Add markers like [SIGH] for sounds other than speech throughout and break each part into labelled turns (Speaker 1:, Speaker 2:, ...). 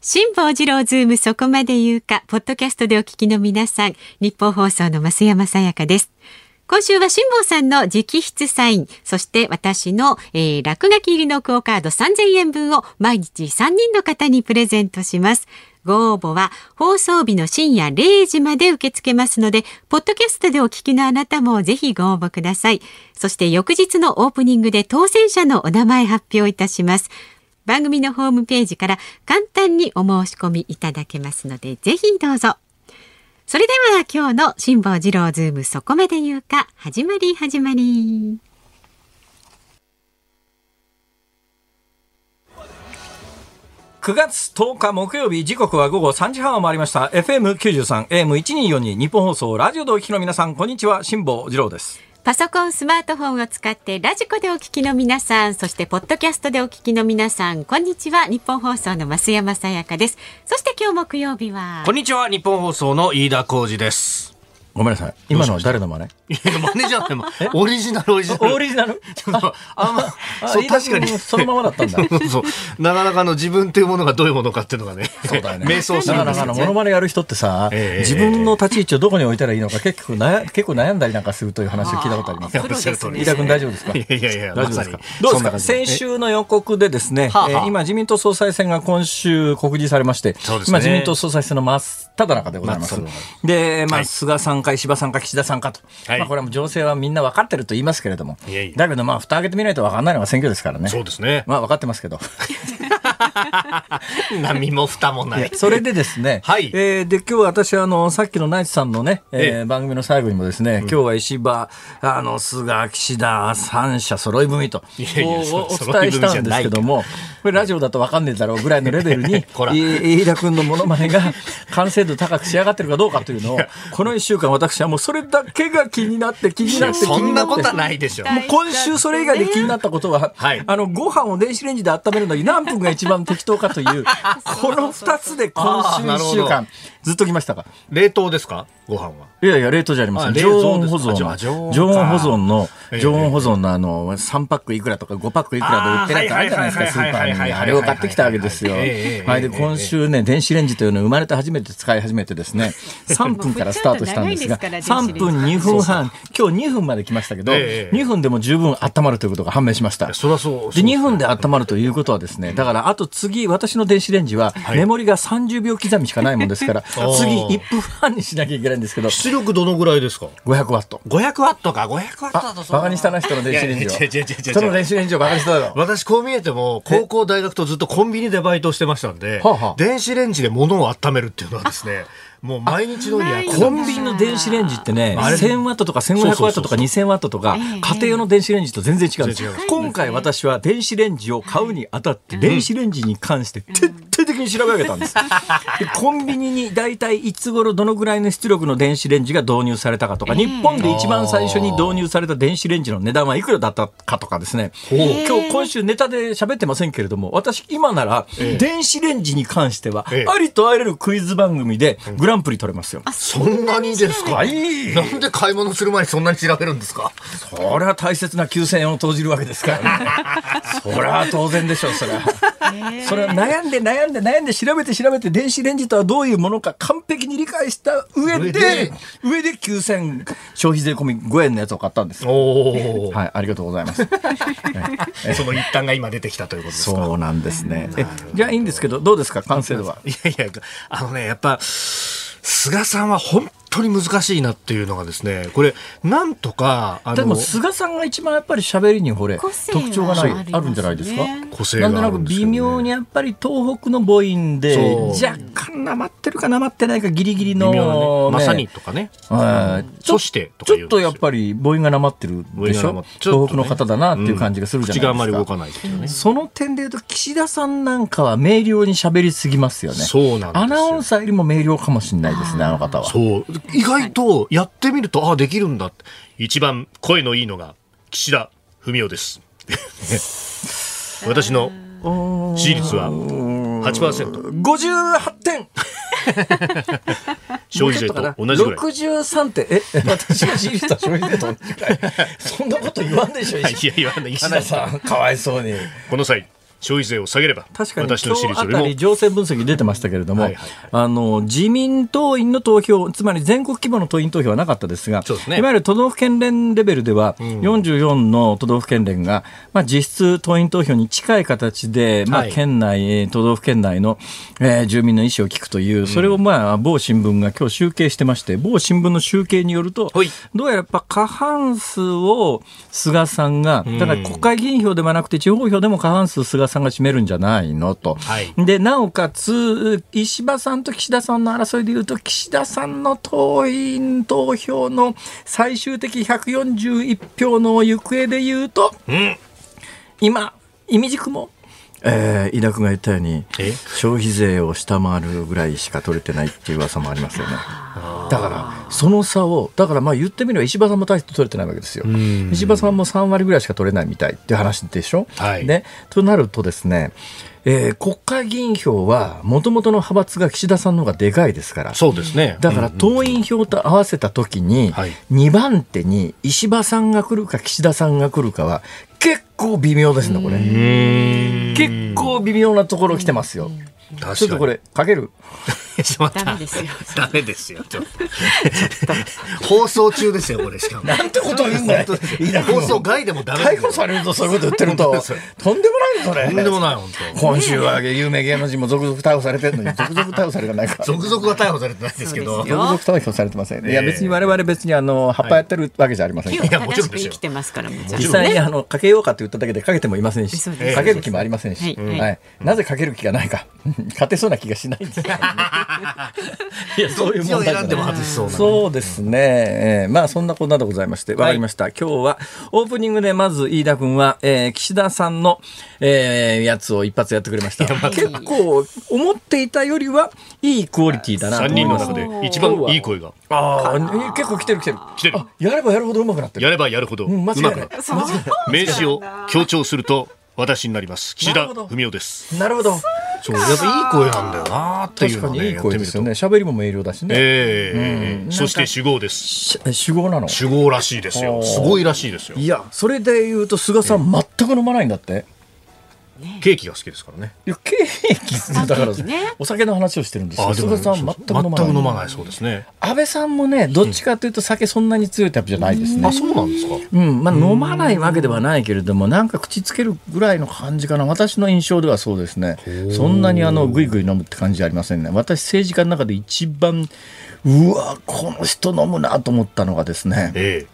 Speaker 1: 辛坊治郎ズームそこまで言うか、ポッドキャストでお聞きの皆さん、ニッポン放送の増山さやかです。今週は辛坊さんの直筆サイン、そして私の、えー、落書き入りのクオカード3000円分を毎日3人の方にプレゼントします。ご応募は放送日の深夜0時まで受け付けますので、ポッドキャストでお聞きのあなたもぜひご応募ください。そして翌日のオープニングで当選者のお名前発表いたします。番組のホームページから簡単にお申し込みいただけますので、ぜひどうぞ。それでは今日の辛坊治郎ズームそこまで言うか、始まり始まり。
Speaker 2: 9月10日木曜日時刻は午後3時半を回りました FM93 AM1242 ニッポン放送ラジオでお聞きの皆さんこんにちは辛坊治郎です
Speaker 1: パソコン、スマートフォンを使って radiko でお聞きの皆さん、そしてポッドキャストでお聞きの皆さん、こんにちは。ニッポン放送の増山さやかです。そして今日木曜日は。
Speaker 3: こんにちは。日本放送の飯田浩二です。
Speaker 2: ごめんなさい。今のは誰の真似？
Speaker 3: いや、真似じゃない。オリジナル、オリジナル。
Speaker 2: オリジナル？
Speaker 3: あ、まあ、そう、確かに。
Speaker 2: そのままだったんだ。[LAUGHS]
Speaker 3: そう。なかなかの自分というものがどういうものかっていうのがね。
Speaker 2: そうだよね。
Speaker 3: 瞑想す
Speaker 2: るなかなかのモノマネやる人ってさ、自分の立ち位置をどこに置いたらいいのか結構悩結構悩んだりなんかするという話を聞いたことあります。飯田君大丈夫ですか？
Speaker 3: いやいやいや、
Speaker 2: 大丈夫ですか？どうですか？先週の予告でですね、今自民党総裁選が今週告示されまして、今自民党総裁選の真っただ中でございます。で、まあ、菅さんか石破さんか岸田さんかと。まあ、これはもう情勢はみんな分かってると言いますけれども。だけど、まあ、蓋開けてみないと分かんないのが選挙ですからね。
Speaker 3: そうですね。
Speaker 2: まあ、分かってますけど。[LAUGHS]
Speaker 3: 何も蓋もない。
Speaker 2: それでですね、はい。えー、で、今日私、あの、さっきのナイツさんのね、えー、番組の最後にもですね、今日は石破、あの、菅、岸田、三者揃い踏みと、お伝えしたんですけども、これラジオだと分かんねえだろうぐらいのレベルに、[LAUGHS] 飯田君のものまねが完成度高く仕上がってるかどうかというのを、この1週間私はもうそれだけが気になって気になって気になって。そ
Speaker 3: んなことはないでしょ。もう
Speaker 2: 今週それ以外で気になったことは、はい、あの、ご飯を電子レンジで温めるのに何分が一番適当かという、[LAUGHS] この2つで今週1週間、ずっと来ましたか
Speaker 3: 冷凍ですか？ご飯は。
Speaker 2: いやいや、冷凍じゃありません。常温保存。常温保存の、常温保存のあの、3パックいくらとか5パックいくらで売ってるやつあるじゃないですか、スーパーに。あれを買ってきたわけですよ。はい。で、今週ね、電子レンジというのを生まれて初めて使い始めてですね、[LAUGHS] 3分からスタートしたんですが、3分2分半、今日2分まで来ましたけど、2分でも十分温まるということが判明しました。
Speaker 3: そりゃそう。
Speaker 2: で、2分で温まるということはですね、だからあと次、私の電子レンジは、メモリが30秒刻みしかないもんですから、[LAUGHS] 次1分半にしなきゃいけないんですけど。
Speaker 3: 出力どのぐらいですか
Speaker 2: ?500 ワット。
Speaker 3: 500ワットか、500ワットだと
Speaker 2: バカにしたな人の電子レンジを。人の電子レンジをバカにしただろ。
Speaker 3: 私こう見えても、高校大学とずっとコンビニでバイトしてましたんで、はあはあ、電子レンジで物を温めるっていうのはですね、もう毎日のようにやって
Speaker 2: コンビニの電子レンジってね、1000ワットとか1500ワットとか2000ワットとか、家庭用の電子レンジと全然違うんですよ。今回私は電子レンジを買うにあたって、電子レンジに関して徹底的に調べ上げたんです。でコンビニに大体いつ頃どのぐらいの出力の電子レンジが導入されたかとか、日本で一番最初に導入された電子レンジの値段はいくらだったかとかですね、今日今週ネタで喋ってませんけれども、私今なら電子レンジに関しては、ありとあらゆるクイズ番組でグランプリ取れますよ。
Speaker 3: そんなにですか、はい、なんで買い物する前にそんなに調べるんですか？
Speaker 2: それは大切な9000円を投じるわけですからね。[LAUGHS] それは当然でしょう、それは。それは悩んで悩んで悩んで調べて調べて電子レンジとはどういうものか完璧に理解した上で、上で9000消費税込み5円のやつを買ったんです。おはい、ありがとうございます。
Speaker 3: その一端が今出てきたということですか
Speaker 2: そうなんですね。じゃあいいんですけど、どうですか、完成度は。
Speaker 3: いやいや、あのね、やっぱ、菅さんは本当に難しいなっていうのがですね、これ、なんとか、
Speaker 2: でも菅さんが一番やっぱり喋りにほれ、特徴がない、あるんじゃないですか？個性なんとなく微妙にやっぱり東北の母音で、若干なまってるかなまってないかギリギリの、
Speaker 3: まさにとかね。
Speaker 2: ちょしてちょっとやっぱり母音がなまってるでしょ？東北の方だなっていう感じがするじゃないですか。口があまり動かないその点で言うと、岸田さんなんかは明瞭に喋りすぎますよね。そうなんアナウンサーよりも明瞭かもしれないですね、あの方は。
Speaker 3: そう。意外とやってみると、ああ、できるんだ。一番声のいいのが岸田文雄です。私の支持率は8%。
Speaker 2: 58点
Speaker 3: 消費税と同じぐらい。
Speaker 2: 63点。え、私の支持率は消費税と同じぐらい。そんなこと言わんでしょ、[LAUGHS] いや、
Speaker 3: 言わな [LAUGHS] い。
Speaker 2: 石田さん、かわいそうに。
Speaker 3: この際、消費税を下げれば
Speaker 2: 確かに。
Speaker 3: 私の支持率よりも。
Speaker 2: 情勢分析出てましたけれども、
Speaker 3: はいはい
Speaker 2: あの自民党員の投票つまり全国規模の党員投票はなかったですが
Speaker 3: ね。
Speaker 2: いわゆる都道府県連レベルでは、44の都道府県連が、まあ、実質党員投票に近い形で、まあ、
Speaker 3: はい。
Speaker 2: 県内、えー都道府県内の、えー住民の意思を聞くというそれを、まあ、某新聞が今日集計してまして某新聞の集計によると
Speaker 3: はい。
Speaker 2: どうやらやっぱ過半数を菅さんが、だから国会議員票ではなくて地方票でも過半数菅さんが占めるんじゃないのと。
Speaker 3: はい。
Speaker 2: で、なおかつ、石破さんと岸田さんの争いでいうと、岸田さんの党員投票の最終的141票の行方でいうと、
Speaker 3: うん。
Speaker 2: 今、意味軸も、えー、井田君が言ったように
Speaker 3: え？
Speaker 2: 消費税を下回るぐらいしか取れてないっていう噂もありますよねだからその差をだからまあ言ってみれば石破さんも大して取れてないわけですよ。
Speaker 3: ん。
Speaker 2: 石破さんも3割ぐらいしか取れないみたいっていう話でしょ、
Speaker 3: はい。
Speaker 2: ね、となるとですね、えー国会議員票はもともとの派閥が岸田さんの方がでかいですから。
Speaker 3: そうですね。
Speaker 2: だから党員票と合わせたときに、
Speaker 3: はい。
Speaker 2: 2番手に石破さんが来るか岸田さんが来るかは結構微妙ですね、これ。結構微妙なところ来てますよ。ちょっとこれ、かける？[LAUGHS]
Speaker 3: しまった
Speaker 1: ダメですよ。
Speaker 3: ダメですよ。ちょっと放送中ですよ、これしかも。[LAUGHS]
Speaker 2: なんてことを言うんだよ。
Speaker 3: 放送外でもダメですよ
Speaker 2: 逮捕されるとそういうこと言ってると、とんでもないよ、それ。
Speaker 3: とんでもない、本当。
Speaker 2: 今週は有名芸能人も続々逮捕されてるのに、続々逮捕されてないか。
Speaker 3: 続々は逮捕されてないですけど。
Speaker 2: 続々逮捕されてません。いや、
Speaker 3: ええ
Speaker 2: 別に我々別にあの、葉っぱやってるわけじゃありませんから。
Speaker 1: 火を
Speaker 3: やもちろん
Speaker 1: 生きてますから、
Speaker 2: 実際にあのかけようかと言っただけでかけてもいませんし、かける気もありませんし、
Speaker 1: はい
Speaker 2: はいなぜかける気がないか、勝てそうな気がしないんですよ。いや、そういう問題じゃ
Speaker 3: そうな。
Speaker 2: そうですね、えーまあそんなこんなでございまして、わかりました、今日はオープニングでまず飯田君は、えー岸田さんの、えーやつを一発やってくれました。結構思っていたよりはいいクオリティだなと
Speaker 3: 3
Speaker 2: 思います
Speaker 3: 人の中で一番いい声が。
Speaker 2: ああ、えー結構来てる来てる。
Speaker 3: 来てる
Speaker 2: あやればやるほど上手くなってる。
Speaker 3: やればやるほど、うまくなる。名詞を強調すると、私になります。岸田
Speaker 2: なるほど
Speaker 3: 文雄です。
Speaker 2: なるほど。
Speaker 3: そう、やっぱいい声なんだよなっていうのをね、
Speaker 2: 確かにいい声ですよね。喋りも明瞭だし
Speaker 3: と。
Speaker 2: ね。
Speaker 3: ええ
Speaker 2: うん
Speaker 3: そして主語です。
Speaker 2: し主語なの？
Speaker 3: 主語らしいですよ。すごいらしいですよ。
Speaker 2: いや、それで言うと菅さん全く飲まないんだって。
Speaker 3: ケーキが好きですからね。
Speaker 2: いや、ケーキだからお酒の話をしてるんですよ。
Speaker 3: でも
Speaker 2: 菅さん全く飲まない。
Speaker 3: 全く飲まないそうですね。
Speaker 2: 安倍さんもね、どっちかというと酒そんなに強いタイプじゃないですね
Speaker 3: あ、。そうなんですか？
Speaker 2: うん、まあ飲まないわけではないけれども、なんか口つけるぐらいの感じかな。私の印象ではそうですね。そんなにあの、ぐいぐい飲むって感じじゃありませんね。私政治家の中で一番、うわ、この人飲むなと思ったのがですね、
Speaker 3: え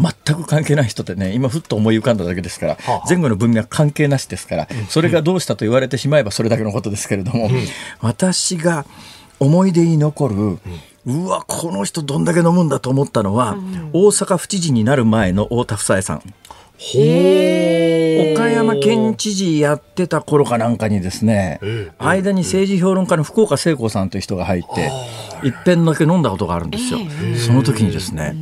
Speaker 2: 全く関係ない人ってね、今ふっと思い浮かんだだけですから、
Speaker 3: はあ
Speaker 2: 前後の文脈関係なしですから、それがどうしたと言われてしまえばそれだけのことですけれども、私が思い出に残る、うわ、この人どんだけ飲むんだと思ったのは、大阪府知事になる前の太田房江さん。岡山県知事やってた頃かなんかにですね、
Speaker 3: ええ
Speaker 2: 間に政治評論家の福岡聖子さんという人が入って、一遍だけ飲んだことがあるんですよ。その時にですね、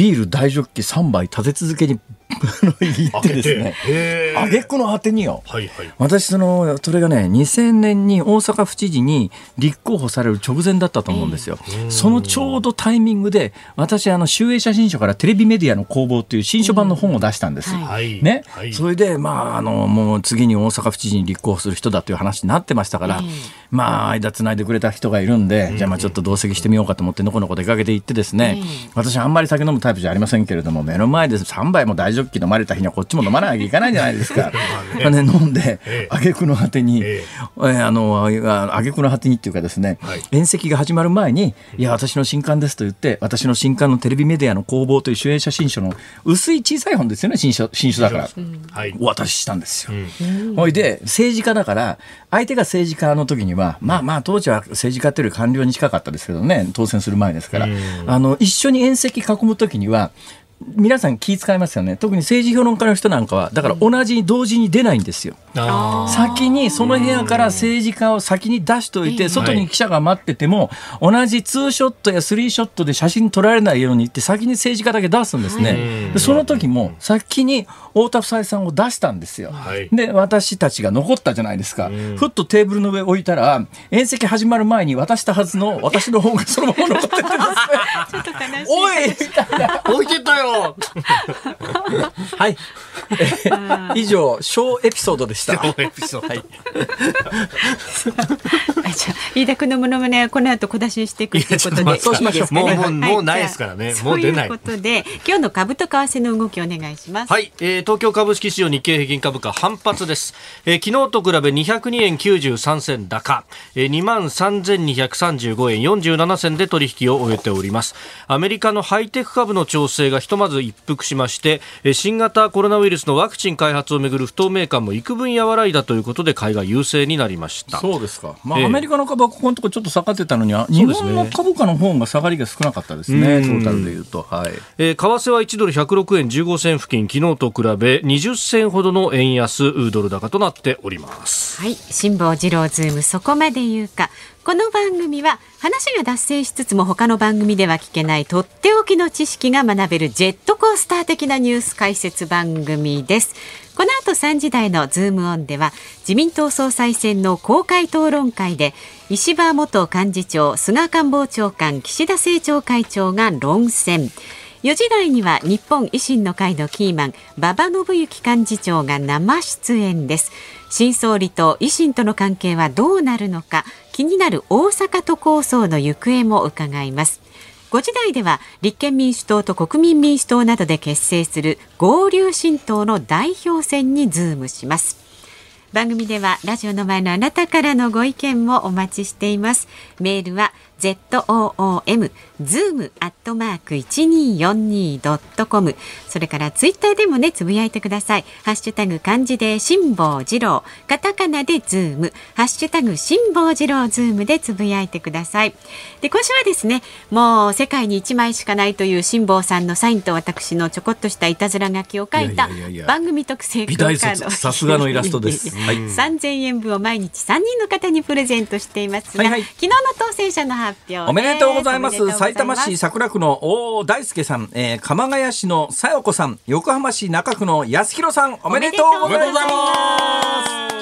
Speaker 2: ビール大ジョッキ3杯立て続けに行ってですね、あげくの果てによ。
Speaker 3: はいはい。
Speaker 2: 私そのそれがね2000年に大阪府知事に立候補される直前だったと思うんですよ、そのちょうどタイミングで私あの集英写真書からテレビメディアの工房という新書版の本を出したんです、
Speaker 1: はい。
Speaker 3: はい。
Speaker 2: ね、
Speaker 3: はい。
Speaker 2: それで、まあ、あの、もう次に大阪府知事に立候補する人だという話になってましたから、まあ、間つないでくれた人がいるんで、じゃあまあちょっと同席してみようかと思って、のこのこ出かけて行ってですね、私あんまり酒飲むタイプじゃありませんけれども、目の前で3杯も大ジョッキ飲まれた日にはこっちも飲まなきゃいけないじゃないですか。[LAUGHS] まあね、飲んで
Speaker 3: ええ、
Speaker 2: 挙句の果てに、
Speaker 3: え
Speaker 2: えーあの、あ挙句の果てにっていうかですね、
Speaker 3: はい
Speaker 2: 宴席が始まる前に、いや、私の新刊ですと言って、私の新刊のテレビメディアの工房という主演写真書の薄い小さい本ですよね、新書新書だから。
Speaker 3: はい。
Speaker 2: お渡ししたんですよ。ほいで、政治家だから、相手が政治家の時には、まあまあ、当時は政治家っていうより官僚に近かったですけどね、当選する前ですから、あの、一緒に宴席囲む時には、皆さん気遣いますよね。特に政治評論家の人なんかは、だから同じ、同時に出ないんですよ。
Speaker 3: あ
Speaker 2: 先にその部屋から政治家を先に出しといて、外に記者が待ってても、同じツーショットやスリーショットで写真撮られないようにって、先に政治家だけ出すんですね。でその時も、先に太田夫妻さんを出したんですよ。
Speaker 3: はい
Speaker 2: で、私たちが残ったじゃないですか。ふっとテーブルの上置いたら、宴席始まる前に渡したはずの私の本がそのまま残っててですね。[LAUGHS]
Speaker 1: ちょっと悲しい。
Speaker 2: おいみたいな。
Speaker 3: 置いてたよろ
Speaker 2: はい。以上、小エピソードでした。小エピソード。はい。
Speaker 1: じゃ飯田君のものまねはこの後小出しにしていくということで。
Speaker 3: そうしましょう。もう、もう、もうないですからね。もう出ない。
Speaker 1: ということで、今日の株と為替の動きお願いします。
Speaker 3: はい。えー、東京株式市場日経平均株価反発です。えー、昨日と比べ202円93銭高、えー、2万3235円47銭で取引を終えております。アメリカのハイテク株の調整がひとまず一服しまして、えー、新型コロナウイルスのワクチン開発をめぐる不透明感も幾分和らいだということで買いが優勢になりました。
Speaker 2: そうですか。まあ、えー、アメリカの株はここのところちょっと下がってたのに、日本の株価の方が下がりが少なかったですね。トータルでいうと。はい。
Speaker 3: えー、為替は1ドル106円15銭付近、昨日と比べ20銭ほどの円安ドル高となっております。
Speaker 1: はい。辛坊治郎ズームそこまで言うか。この番組は話が脱線しつつも他の番組では聞けないとっておきの知識が学べるジェットコースター的なニュース解説番組です。この後3時台のズームオンでは自民党総裁選の公開討論会で石破元幹事長、菅官房長官、岸田政調会長が論戦。4時台には日本維新の会のキーマン馬場伸幸幹事長が生出演です新総理と維新との関係はどうなるのか気になる大阪都構想の行方も伺います。5時台では立憲民主党と国民民主党などで結成する合流新党の代表選にズームします。番組ではラジオの前のあなたからのご意見もお待ちしています。メールは ZOOM zoom アットマーク 1242.com それからツイッターでもねつぶやいてください。ハッシュタグ漢字で辛坊治郎。カタカナでズーム。ハッシュタグ辛坊治郎ズームでつぶやいてください。で今週はですねもう世界に1枚しかないという辛坊さんのサインと私のちょこっとしたいたずら書きを書いた番組特製クオカ
Speaker 2: ードさすがのイラストです、
Speaker 1: はい、3000円分を毎日3人の方にプレゼントしていますが、はいはい、昨日の当選者の発表
Speaker 2: おめでとうございます。埼玉市桜区の大大輔さん、えー、鎌ヶ谷市のさよこさん、横浜市中区の安弘さん、おめでとうございま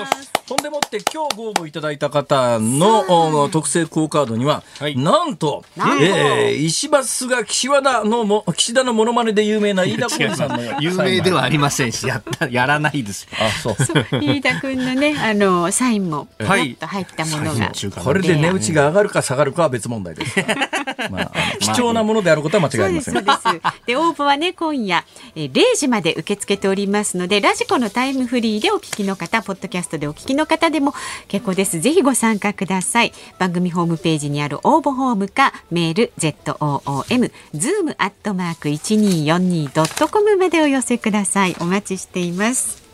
Speaker 2: す。とんでもって今日ご応募いただいた方の特製クオカードには、はい、なんと、えー、石橋菅岸和田のも岸田のモノマネで有名な飯田君さんの
Speaker 3: 有名ではありませんしやったやらないです。
Speaker 1: あそう。飯田君のねあのサインもパッと入ったものが、
Speaker 2: これで値打ちが上がるか下がるかは別問題です。[LAUGHS] まあ、貴重なものであることは間違いません。そうです
Speaker 1: で応募はね今夜、えー、0時まで受け付けておりますのでラジコのタイムフリーでお聞きの方ポッドキャストでお聞きのの方でも結構です。ぜひご参加ください。番組ホームページにある応募フォームかメール ZOOM zoom アットマーク 1242.com までお寄せください。お待ちしています。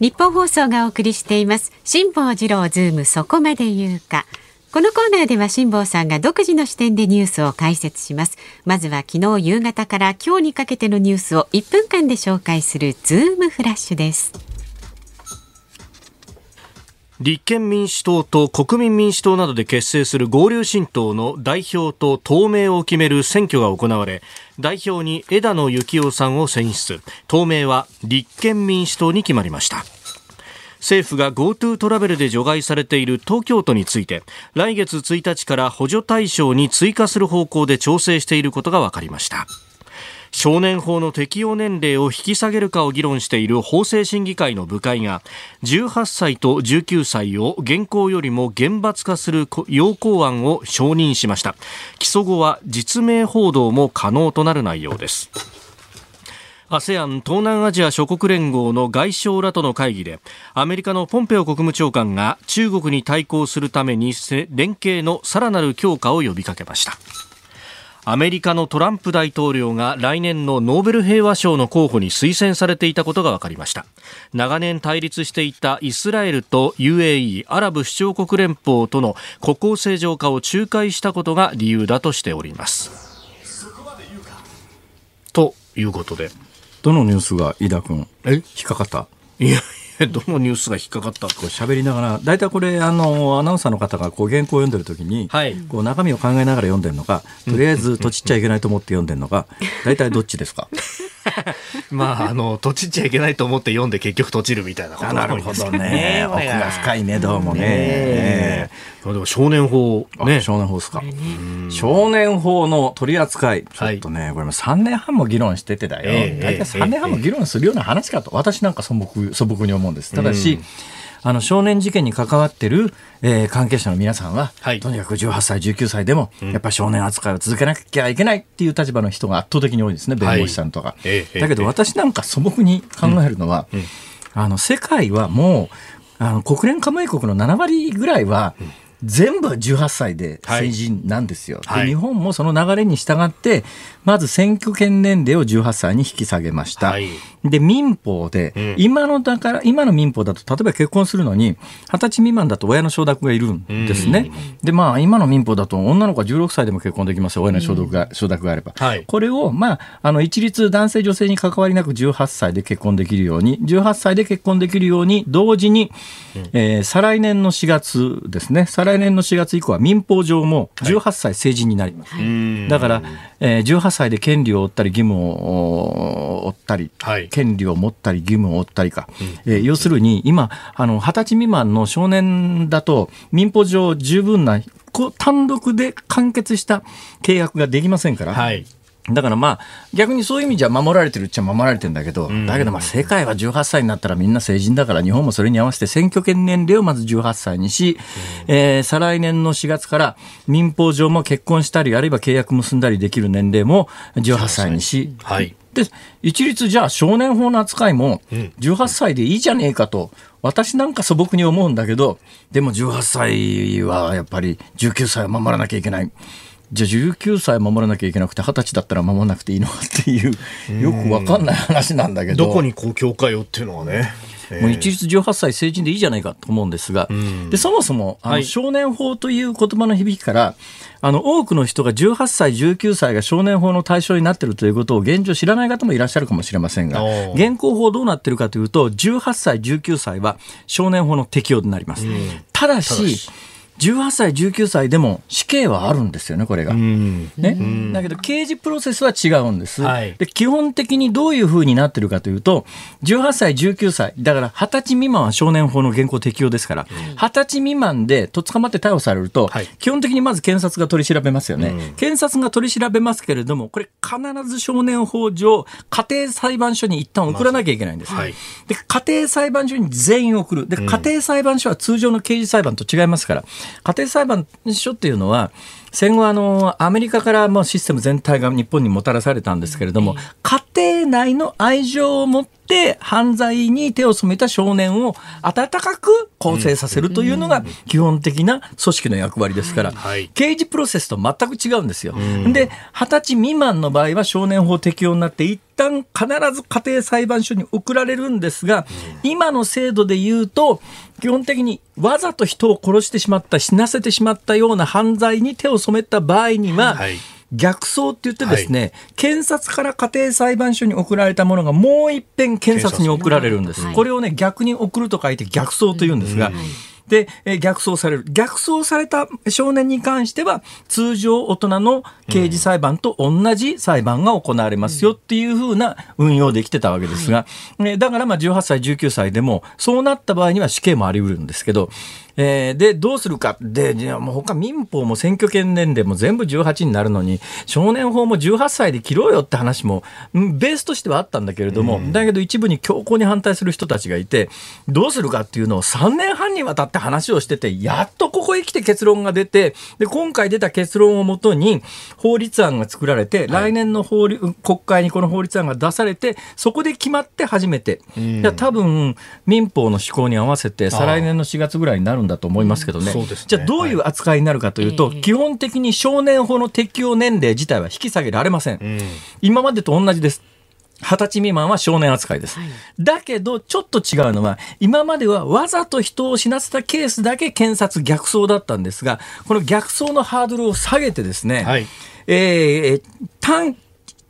Speaker 1: ニッポン放送がお送りしています。辛坊治郎ズームそこまで言うか。このコーナーでは辛坊さんが独自の視点でニュースを解説します。まずは昨日夕方から今日にかけてのニュースを1分間で紹介するズームフラッシュです。
Speaker 3: 立憲民主党と国民民主党などで結成する合流新党の代表と党名を決める選挙が行われ代表に枝野幸男さんを選出。党名は立憲民主党に決まりました。政府が GoTo トラベルで除外されている東京都について来月1日から補助対象に追加する方向で調整していることが分かりました。少年法の適用年齢を引き下げるかを議論している法制審議会の部会が18歳と19歳を現行よりも厳罰化する要項案を承認しました。起訴後は実名報道も可能となる内容です。ASEAN 東南アジア諸国連合の外相らとの会議でアメリカのポンペオ国務長官が中国に対抗するために連携のさらなる強化を呼びかけました。アメリカのトランプ大統領が来年のノーベル平和賞の候補に推薦されていたことが分かりました。長年対立していたイスラエルと UAE アラブ首長国連邦との国交正常化を仲介したことが理由だとしております。ということで
Speaker 2: どのニュースが飯田君引っかかった？
Speaker 3: いやどのニュースが引っかかったこ
Speaker 2: う喋りながら大体これあのアナウンサーの方がこう原稿を読んでる時に、はい、こう中身を考えながら読んでるのかとりあえずとちっちゃいけないと思って読んでるのか大体どっちですか？[LAUGHS]
Speaker 3: まあ、あの、閉じちゃいけないと思って読んで結局閉じるみたいなこと。
Speaker 2: なるほどね。[LAUGHS] 奥が深いね、どうもね。
Speaker 3: ねでも少年法、ね。
Speaker 2: 少年法ですか。少年法の取り扱い。ちょっとね、これも3年半も議論しててだよ。大体3年半も議論するような話かと、私なんか素朴素朴に思うんです。ただし、あの少年事件に関わってる、えー、関係者の皆さんは、はい、とにかく18歳、19歳でも、やっぱり少年扱いを続けなきゃいけないっていう立場の人が圧倒的に多いですね、弁護士さんとか。はい、だけど私なんか素朴に考えるのは、うん。うん、あの世界はもうあの国連加盟国の7割ぐらいは、うん。全部18歳で成人なんですよ、はい、で日本もその流れに従ってまず選挙権年齢を18歳に引き下げました、はい、で民法で、うん、今のだから今の民法だと例えば結婚するのに二十歳未満だと親の承諾がいるんですね、でまあ今の民法だと女の子は16歳でも結婚できますよ。親の承諾が,、承諾があれば、はい、これをまああの一律男性女性に関わりなく18歳で結婚できるように18歳で結婚できるように同時に、うん、えー、再来年の4月ですね。再来来年の4月以降は民法上も18歳成人になります。はい、だから、えー、18歳で権利を負ったり義務を負ったり、はい、権利を持ったり義務を負ったりか、うん、えー、要するに今あの20歳未満の少年だと民法上十分な単独で完結した契約ができませんから、はい、だからまあ逆にそういう意味じゃ守られてるっちゃ守られてるんだけど、だけどまあ世界は18歳になったらみんな成人だから日本もそれに合わせて選挙権年齢をまず18歳にし、えー、再来年の4月から民法上も結婚したりあるいは契約結んだりできる年齢も18歳にし、はい、で一律じゃあ少年法の扱いも18歳でいいじゃねえかと。私なんか素朴に思うんだけど、でも18歳はやっぱり19歳は守らなきゃいけない。じゃあ19歳守らなきゃいけなくて二十歳だったら守らなくていいのかっていうよく分かんない話なんだけど。
Speaker 3: どこにこう境界をっていうのはね。
Speaker 2: もう一律18歳成人でいいじゃないかと思うんですが、でそもそもあの少年法という言葉の響きから、あの多くの人が18歳、19歳が少年法の対象になっているということを現状知らない方もいらっしゃるかもしれませんが、現行法どうなっているかというと、18歳、19歳は少年法の適用になります。ただし18歳、19歳でも死刑はあるんですよね、これが。ね、だけど、刑事プロセスは違うんです、はい、で。基本的にどういうふうになってるかというと、18歳、19歳、だから20歳未満は少年法の現行適用ですから、20歳未満でと捕まって逮捕されると、はい、基本的にまず検察が取り調べますよね。検察が取り調べますけれども、これ必ず少年法上、家庭裁判所に一旦送らなきゃいけないんです。はい、で家庭裁判所に全員送る。で、家庭裁判所は通常の刑事裁判と違いますから、家庭裁判所っていうのは、戦後あの、アメリカからもシステム全体が日本にもたらされたんですけれども、家庭内の愛情を持って犯罪に手を染めた少年を温かく構成させるというのが基本的な組織の役割ですから、刑事プロセスと全く違うんですよ。で、二十歳未満の場合は少年法適用になって、一旦必ず家庭裁判所に送られるんですが、今の制度で言うと、基本的にわざと人を殺してしまった、死なせてしまったような犯罪に手を染めた場合には、はい。逆送って言ってですね、はい、検察から家庭裁判所に送られたものがもう一遍検察に送られるんです。これをね、逆に送ると書いて逆送と言うんですが、で、え逆走される。逆走された少年に関しては、通常大人の刑事裁判と同じ裁判が行われますよっていうふうな運用できてたわけですが、はだからまあ18歳、19歳でも、そうなった場合には死刑もあり得るんですけど、えー、で、どうするか。で、じゃもう他民法も選挙権年齢も全部18になるのに、少年法も18歳で切ろうよって話も、ベースとしてはあったんだけれども、うん、だけど一部に強硬に反対する人たちがいて、どうするかっていうのを3年半にわたって話をしてて、やっとここへ来て結論が出て、で、今回出た結論をもとに法律案が作られて、来年の法律、国会にこの法律案が出されて、そこで決まって初めて、うん、多分民法の施行に合わせて、再来年の4月ぐらいになるんだと思いますけどね。ねじゃあどういう扱いになるかというと、はい、基本的に少年法の適用年齢自体は引き下げられません。うん、今までと同じです。二十歳未満は少年扱いです。はい、だけど、ちょっと違うのは、今まではわざと人を死なせたケースだけ検察逆走だったんですが、この逆走のハードルを下げてですね、はい、えー、短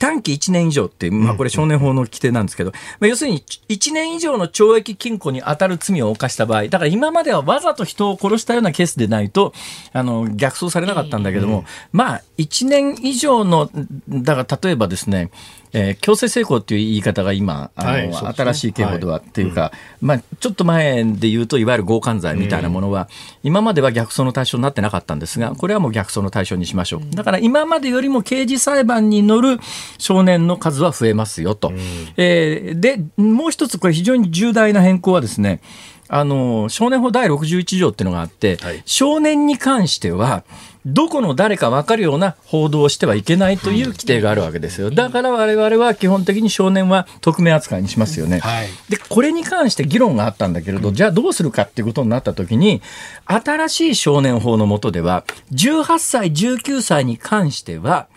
Speaker 2: 短期1年以上って、まあ、これ少年法の規定なんですけど、まあ、要するに1年以上の懲役禁錮に当たる罪を犯した場合、だから今まではわざと人を殺したようなケースでないと、あの、逆走されなかったんだけども、まあ、1年以上の、だから例えばですね、えー、強制性交っていう言い方が今、あの、はいね、新しい刑法では、っていうか、はい、まあ、ちょっと前で言うと、いわゆる強姦罪みたいなものは、うん、今までは逆走の対象になってなかったんですが、これはもう逆走の対象にしましょう。だから今までよりも刑事裁判に乗る少年の数は増えますよと。うん、えー、で、もう一つ、これ非常に重大な変更はですね、あの少年法第61条っていうのがあって、はい、少年に関しては、どこの誰か分かるような報道をしてはいけないという規定があるわけですよ。だから我々は基本的に少年は匿名扱いにしますよね。はい、で、これに関して議論があったんだけれど、じゃあどうするかっていうことになったときに、新しい少年法の下では、18歳、19歳に関しては、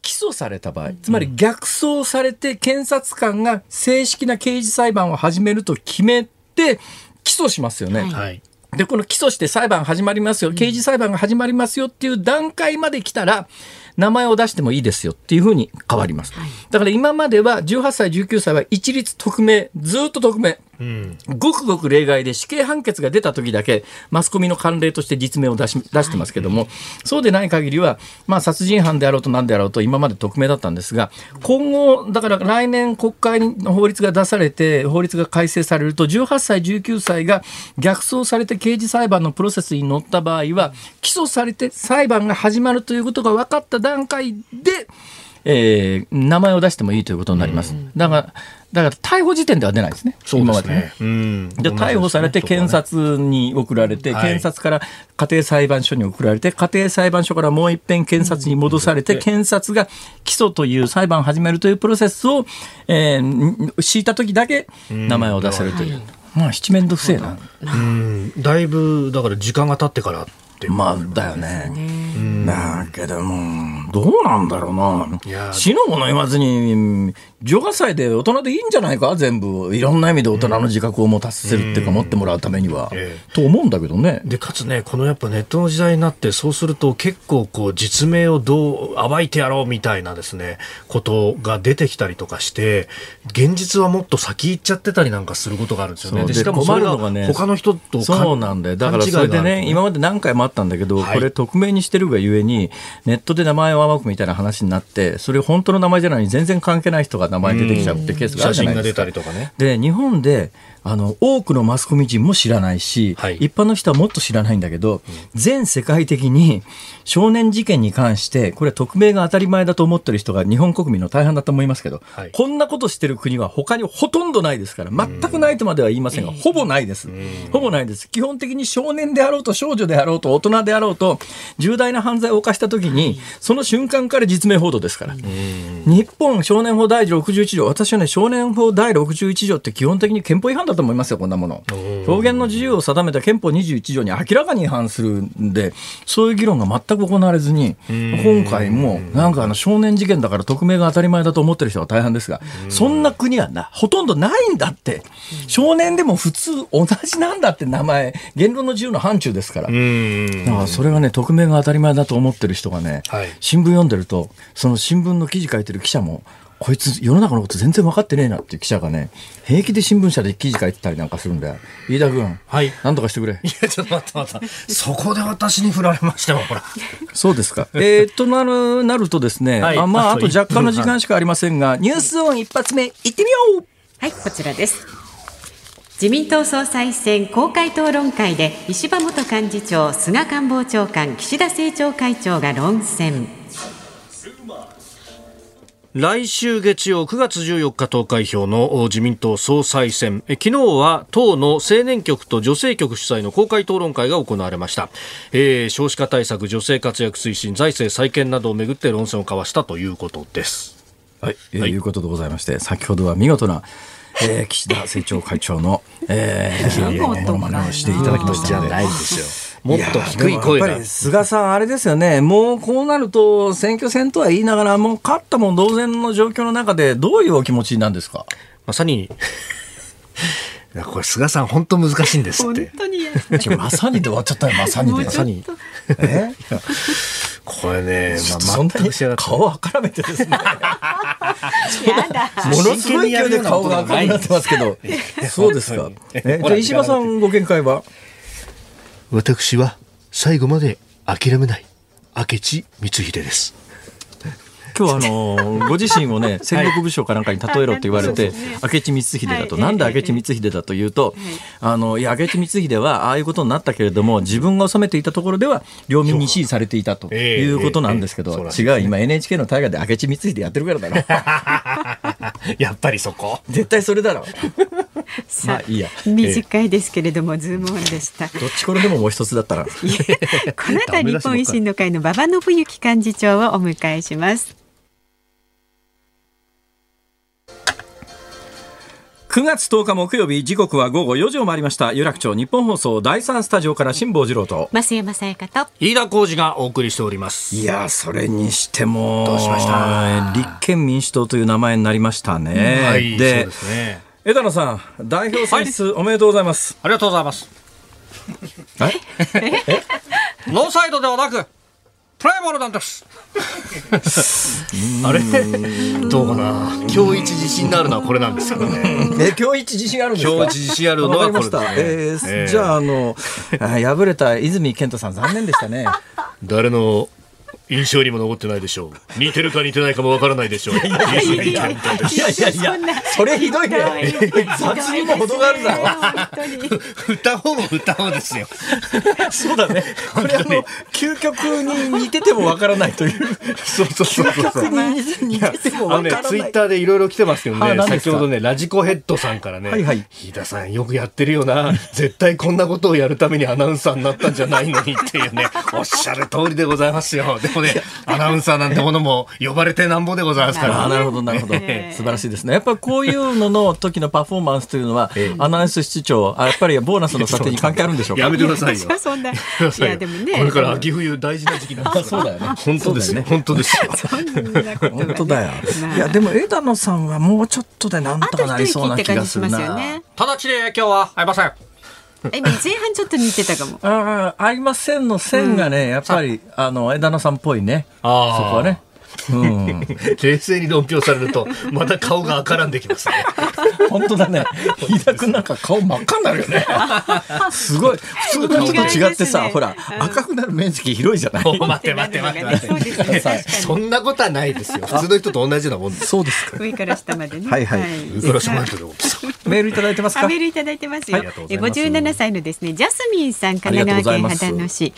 Speaker 2: 起訴された場合、つまり逆走されて検察官が正式な刑事裁判を始めると決めて、起訴しますよね。はい、で、この起訴して裁判始まりますよ、刑事裁判が始まりますよっていう段階まで来たら、名前を出してもいいですよっていうふうに変わります。だから今までは18歳、19歳は一律匿名、ずっと匿名。うん、ごくごく例外で死刑判決が出た時だけマスコミの慣例として実名を出し出してますけども、はい、そうでない限りは、まあ、殺人犯であろうと何であろうと今まで匿名だったんですが今後だから来年国会の法律が出されて法律が改正されると18歳19歳が逆走されて刑事裁判のプロセスに乗った場合は起訴されて裁判が始まるということが分かった段階でえー、名前を出してもいいということになります。だからだから逮捕時点では出ないですね、
Speaker 3: そう
Speaker 2: ですね。今まで、で逮捕されて検察に送られて、検察から家庭裁判所に送られて、家庭裁判所からもう一遍検察に戻されて、検察が起訴という裁判を始めるというプロセスを、えー、敷いた時だけ名前を出せるという。まあ、七面倒くせえな。
Speaker 3: うん、だいぶ、だから時間が経ってから
Speaker 2: ってまあ、だよね。だけども、どうなんだろうな。死のもの言わずに、18歳で大人でいいんじゃないか？全部。いろんな意味で大人の自覚を持たせるっていうか、持ってもらうためには。と思うんだけどね。
Speaker 3: で、かつね、このやっぱネットの時代になって、そうすると結構こう、実名をどう暴いてやろうみたいなですね、ことが出てきたりとかして、現実はもっと先行っちゃってたりなんかすることがあるんですよね。でしかも困るのがね、他の人と
Speaker 2: そうなんだよ。だからそれでね、今まで何回もあったんだけど、これ匿名にしてるがゆえに、ネットで名前を暴くみたいな話になって、それ本当の名前じゃない全然関係ない人が名前出てきちゃうってケースがあるじゃないですか。ね、で、日本であの多くのマスコミ人も知らないし、はい、一般の人はもっと知らないんだけど、うん、全世界的に少年事件に関してこれ匿名が当たり前だと思ってる人が日本国民の大半だと思いますけど、はい、こんなことしてる国は他にほとんどないですから全くないとまでは言いませんが、うん、ほぼないです、うん、ほぼないです。基本的に少年であろうと少女であろうと大人であろうと重大な犯罪を犯した時にその瞬間から実名報道ですから、日本少年法第61条私はね少年法第61条って基本的に憲法違反だと思いますよ、こんなもの。表現の自由を定めた憲法21条に明らかに違反するんで、そういう議論が全く行われずに、今回もなんかあの少年事件だから匿名が当たり前だと思ってる人が大半ですが、そんな国はな、ほとんどないんだって。少年でも普通同じなんだって名前、言論の自由の範疇ですから。だからそれがね、匿名が当たり前だと思ってる人がね、はい、新聞読んでると、その新聞の記事書いてる記者も、こいつ世の中のこと全然分かってねえなっていう記者がね、平気で新聞社で記事書いてたりなんかするんだよ。飯田君、はい。なんとかしてくれ。
Speaker 3: いや、ちょっと待って待って。そこで私に振られましたよ、ほら。
Speaker 2: そうですか。[LAUGHS] えー、っとなる、なるとですね、はい、あまあ、あと若干の時間しかありませんが、ニュースオン一発目、いってみよう
Speaker 1: はい、こちらです。自民党総裁選公開討論会で石破元幹事長、菅官房長官、岸田政調会長が論戦。
Speaker 3: 来週月曜9月14日投開票の自民党総裁選。昨日は党の青年局と女性局主催の公開討論会が行われました、えー、少子化対策女性活躍推進財政再建などをめぐって論戦を交わしたということです。
Speaker 2: はい、えー、はい、いうことでございまして先ほどは見事なえー、岸田政調会長の、えー、ものまねをしていただきましたので。
Speaker 3: もっと低い声が。
Speaker 2: 菅さん、あれですよね、もうこうなると、選挙戦とは言いながら、もう勝ったも同然の状況の中で、どういうお気持ちなんですか？
Speaker 3: まさにこれ菅さん本当難しいんですって。
Speaker 1: 本当に
Speaker 2: まさにで終わっちゃったよ。まさにで。まさに。
Speaker 3: え？これね、
Speaker 2: まあ、全く顔を赤らめてですね。ものすごい勢いで顔が赤くなってますけど。そうですか。え、じゃ石破さんご見解は？
Speaker 3: 私は最後まで諦めない明智光秀です。
Speaker 2: 今日あの [LAUGHS] ご自身をね戦国武将かなんかに例えろと言われて、明智光秀だと、なんで明智光秀だというと、あのいや明智光秀はああいうことになったけれども自分が治めていたところでは領民に支持されていたということなんですけど、違う今 NHK の大河で明智光秀やってるからだろ。[LAUGHS]
Speaker 3: やっぱりそこ。
Speaker 2: 絶対それだろ。[LAUGHS]
Speaker 1: まあいいや。短いですけれども、ズームオンでした。
Speaker 2: どっちこれでももう一つだったら。こ
Speaker 1: の後日本維新の会の馬場信之幹事長をお迎えします
Speaker 2: 9月10日木曜日時刻は午後4時を回りました。有楽町日本放送第三スタジオから辛坊治郎と。
Speaker 1: 増山さやかと。
Speaker 3: 飯田浩二がお送りしております。
Speaker 2: いやそれにしても
Speaker 3: どうしました？
Speaker 2: 立憲民主党という名前になりましたね、
Speaker 3: はい、でそうですね。
Speaker 2: 枝野さん代表選出、おめでとうございます。
Speaker 3: ありがとうございます。え？ノーサイドではなくプライマルなんです。[LAUGHS] あれ？どうかな？今日一自信のあるのはこれなんですよね。[LAUGHS]
Speaker 2: え今日一自信あるんですか？
Speaker 3: 今日一自信あるのはこれです、ね、
Speaker 2: えーえー、じゃああの敗れた泉健太さん残念でしたね。[LAUGHS]
Speaker 3: 誰の印象にも残ってないでしょう。似てるか似てないかもわからないでしょう。いやいやいやいや、
Speaker 2: それひどいね。雑にも程があるだ
Speaker 3: ろ。歌おうも歌おうですよ。[LAUGHS]
Speaker 2: そうだね。これあの、究極に似ててもわからないという。
Speaker 3: そうそうそうそう。究極に似ててもわからない。ツイッターでいろいろ来てますけどね、先ほどね、ラジコヘッドさんからね、はいはい、飯田さんよくやってるよな。絶対こんなことをやるためにアナウンサーになったんじゃないのにっていうね、[LAUGHS] おっしゃる通りでございますよ。でもね、アナウンサーなんてものも呼ばれてなんぼでございますから。
Speaker 2: なるほど、なるほど。素晴らしいですね。やっぱりこういうのの時のパフォーマンスというのは、アナウンス室長、[LAUGHS] あやっぱりボーナスの査定に関係あるんでしょうか？
Speaker 3: やめてくださいよ。
Speaker 1: そんな。い
Speaker 3: や、でもね。これから秋冬大事な時期なんです
Speaker 2: そうだよね。
Speaker 3: 本当ですね。本当ですよ。
Speaker 2: 本当だよ。いや、でも枝野さんはもうちょっとでなんとかなりそうな気がするな。
Speaker 3: 直ちに今日は会いません。
Speaker 1: 今前半ちょっと似てたかも。
Speaker 2: ああ、ありませんの線がね、やっぱり、あの、枝野さんっぽいね。あそこはね。
Speaker 3: うん、[LAUGHS] 冷静に論評されるとまた顔が赤らんできますね。[LAUGHS]
Speaker 2: 本当だね。飯田君なんか顔真っ赤になるよね。[LAUGHS] すごい。普通の人と違ってさ、ね、ほら、赤くなる面積広いじゃない？待
Speaker 3: って待って待って待って。そんなことはないですよ。普通の人と同じようなもんです。
Speaker 2: そうです
Speaker 1: 上から下までね。
Speaker 2: はいはい、
Speaker 3: 上から下まで
Speaker 2: メールいただいてますか？
Speaker 1: メールいただいてますよ、はい、57歳のですねジャスミンさん神奈川県秦野市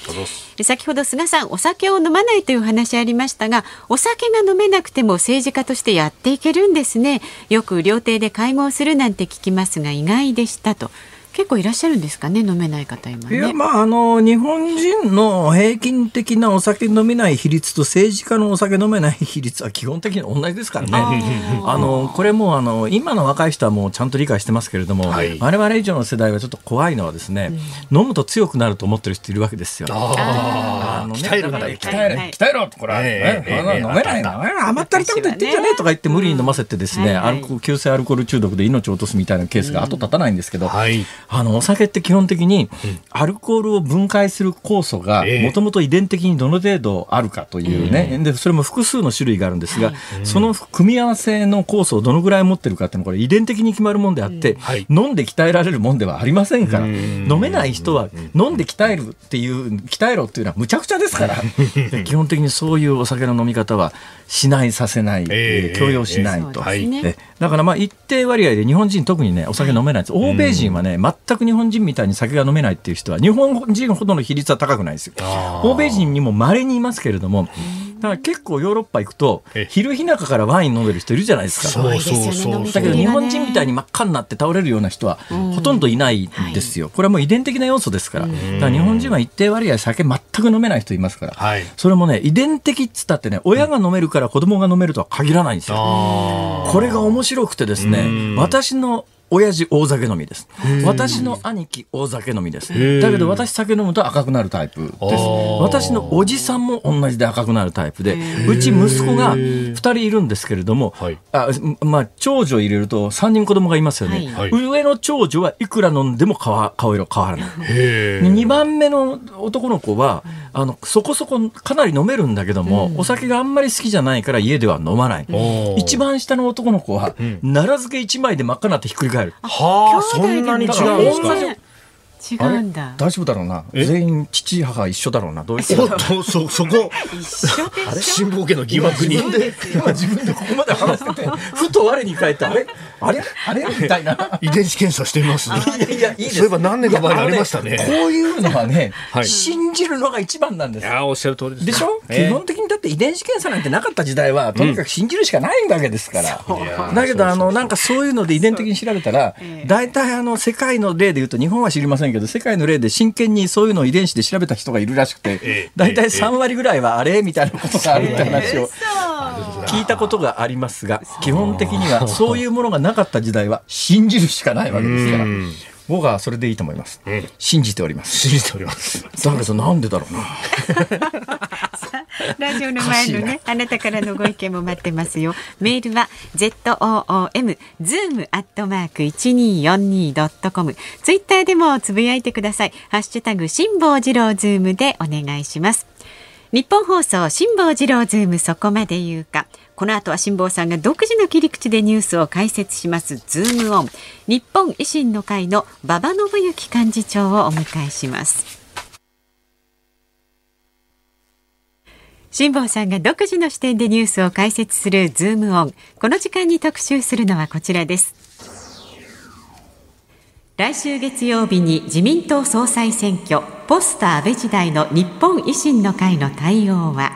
Speaker 1: 先ほど菅さんお酒を飲まないという話ありましたがお酒が飲めなくても政治家としてやっていけるんですね。よく料亭で会合するなんて聞きますが意外でしたと結構いらっしゃるんですかね飲めない方今、ね、
Speaker 2: いやまああの日本人の平均的なお酒飲めない比率と政治家のお酒飲めない比率は基本的に同じですからね。あのこれもあの今の若い人はもうちゃんと理解してますけれども、はい、我々以上の世代はちょっと怖いのはですね、うん、飲むと強くなると思ってる人いるわけですよ。
Speaker 3: あの、ね、鍛えるから鍛えろ鍛えろこれ、え
Speaker 2: ー、えー、飲めないの。甘ったりたこと言ってんじゃねえとか言って無理に飲ませてですね、アルコ急性アルコール中毒で命を落とすみたいなケースが後立たないんですけど、はいあのお酒って基本的にアルコールを分解する酵素がもともと遺伝的にどの程度あるかというね、でそれも複数の種類があるんですが、その組み合わせの酵素をどのぐらい持ってるかっていうのはこれ遺伝的に決まるもんであって、飲んで鍛えられるもんではありませんから、飲めない人は飲んで鍛えるっていう鍛えろっていうのはむちゃくちゃですから。基本的にそういうお酒の飲み方はしないさせない、えー、強要しないと、えー、だからまあ一定割合で日本人特にねお酒飲めないです、欧米人はね全く日本人みたいに酒が飲めないっていう人は日本人ほどの比率は高くないですよ。欧米人にも稀にいますけれどもだから結構ヨーロッパ行くと昼日中からワイン飲んでる人いるじゃないですか。
Speaker 3: そうそうそう
Speaker 2: だけど日本人みたいに真っ赤になって倒れるような人はほとんどいないんですよ、これはもう遺伝的な要素ですから。だから日本人は一定割合酒全く飲めない人いますから、それもね遺伝的っつったってね親が飲めるから子供が飲めるとは限らないんですよ。これが面白くてですね私の親父大酒飲みです。私の兄貴大酒飲みです。だけど私酒飲むと赤くなるタイプです。私のおじさんも同じで赤くなるタイプで、うち息子が2人いるんですけれども、あまあ、長女入れると3人子供がいますよね。はい、上の長女はいくら飲んでも顔顔色変わらない。2番目の男の子は、あのそこそこかなり飲めるんだけども、お酒があんまり好きじゃないから家では飲まない。一番下の男の子は、奈良漬け1枚で真っ赤になってひっくり返る。
Speaker 3: はあ、そんなに違うんですか？
Speaker 1: 違うんだ。
Speaker 2: 大丈夫だろうな。全員父母一緒だろうな。どういう
Speaker 3: おっとそそこ？
Speaker 1: 一緒でしょ。
Speaker 3: 辛抱家の疑惑に。
Speaker 2: 自分で今自分でここまで話してて [LAUGHS] ふと我に返ってあれ？あれ？あれ？みたいな。[LAUGHS]
Speaker 3: 遺伝子検査してみます
Speaker 2: いやいやいいです。
Speaker 3: そういえば何年か前にありましたね。
Speaker 2: こういうのはね、
Speaker 3: はい。
Speaker 2: 信じるのが一番なんです。
Speaker 3: いやおっしゃる通りです。
Speaker 2: でしょ、
Speaker 3: ええ。
Speaker 2: 基本的にだって遺伝子検査なんてなかった時代はとにかく信じるしかないわけですから、だけどあのなんかそういうので遺伝的に調べたら
Speaker 1: ええ。
Speaker 2: 大体あの世界の例で言うと日本は知りませんけど世界の例で真剣にそういうのを遺伝子で調べた人がいるらしくて
Speaker 3: ええ
Speaker 2: 大体3割ぐらいはあれみたいなことがあるって話を聞いたことがありますが基本的にはそういうものがなかった時代は信じるしかないわけですから。
Speaker 3: うん
Speaker 2: 僕はそれでいいと思います
Speaker 3: ん
Speaker 2: 信じております
Speaker 3: 信じております
Speaker 2: だけどなんでだろうな [LAUGHS]
Speaker 1: ラジオの前のね、あなたからのご意見も待ってますよ。メールは z o o m zoom アットマーク一二四二ドットコム。ツイッターでもつぶやいてください。ハッシュタグ辛坊治郎ズームでお願いします。ニッポン放送辛坊治郎ズームそこまで言うか。この後は辛坊さんが独自の切り口でニュースを解説しますズームオン。日本維新の会の馬場信之幹事長をお迎えします。辛坊さんが独自の視点でニュースを解説するズームオン。この時間に特集するのはこちらです。来週月曜日に自民党総裁選挙、ポスター安倍時代の日本維新の会の対応は？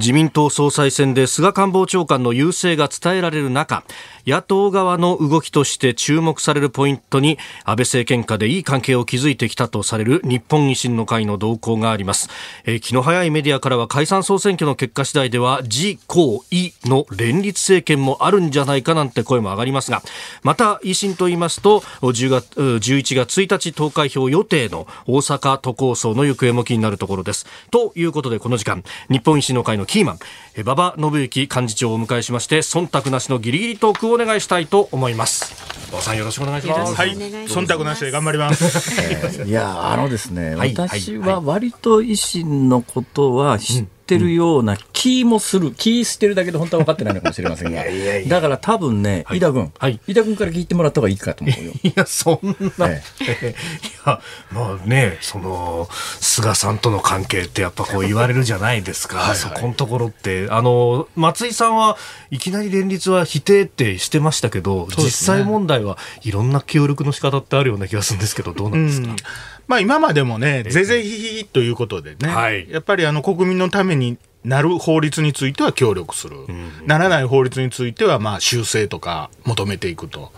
Speaker 3: 自民党総裁選で菅官房長官の優勢が伝えられる中野党側の動きとして注目されるポイントに安倍政権下でいい関係を築いてきたとされる日本維新の会の動向があります、えー気の早いメディアからは解散総選挙の結果次第では自公意の連立政権もあるんじゃないかなんて声も上がりますがまた維新と言いますと10月11月1日投開票予定の大阪都構想の行方も気になるところです。ということでこの時間日本維新の会のキーマン。え馬場信之幹事長をお迎えしまして忖度なしのギリギリトークをお願いしたいと思います。馬場さんよろしくお願いします。
Speaker 4: はい、忖度なしで頑張ります。
Speaker 2: いやあのですね、
Speaker 3: はい
Speaker 2: 私は割と維新のことは知ってるような気もする、気してるだけで本当は分かってないのかもしれませんが。だから多分ね、
Speaker 3: はい。
Speaker 2: 飯田君、
Speaker 3: はい。
Speaker 2: 飯田君から聞いてもらった方がいいかと思うよ。[LAUGHS]
Speaker 3: いや、そんな、
Speaker 2: え
Speaker 3: いや、まあね、その、菅さんとの関係ってやっぱこう言われるじゃないですか。そこのところって、あの、松井さんはいきなり連立は否定ってしてましたけど、実際問題はいろんな協力の仕方ってあるような気がするんですけど、どうなんですか、
Speaker 4: まあ今までもね、ぜぜひひということでね、
Speaker 3: はい。
Speaker 4: やっぱりあの国民のためになる法律については協力する、ならない法律についてはまあ修正とか求めていくと。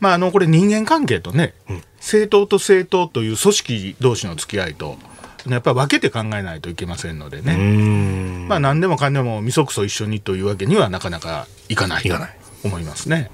Speaker 4: まああのこれ人間関係とね、政党と政党という組織同士の付き合いと、やっぱり分けて考えないといけませんのでね。まあ何でもかんでもみそくそ一緒にというわけにはなかなかいかないと
Speaker 3: いかない
Speaker 4: 思いますね。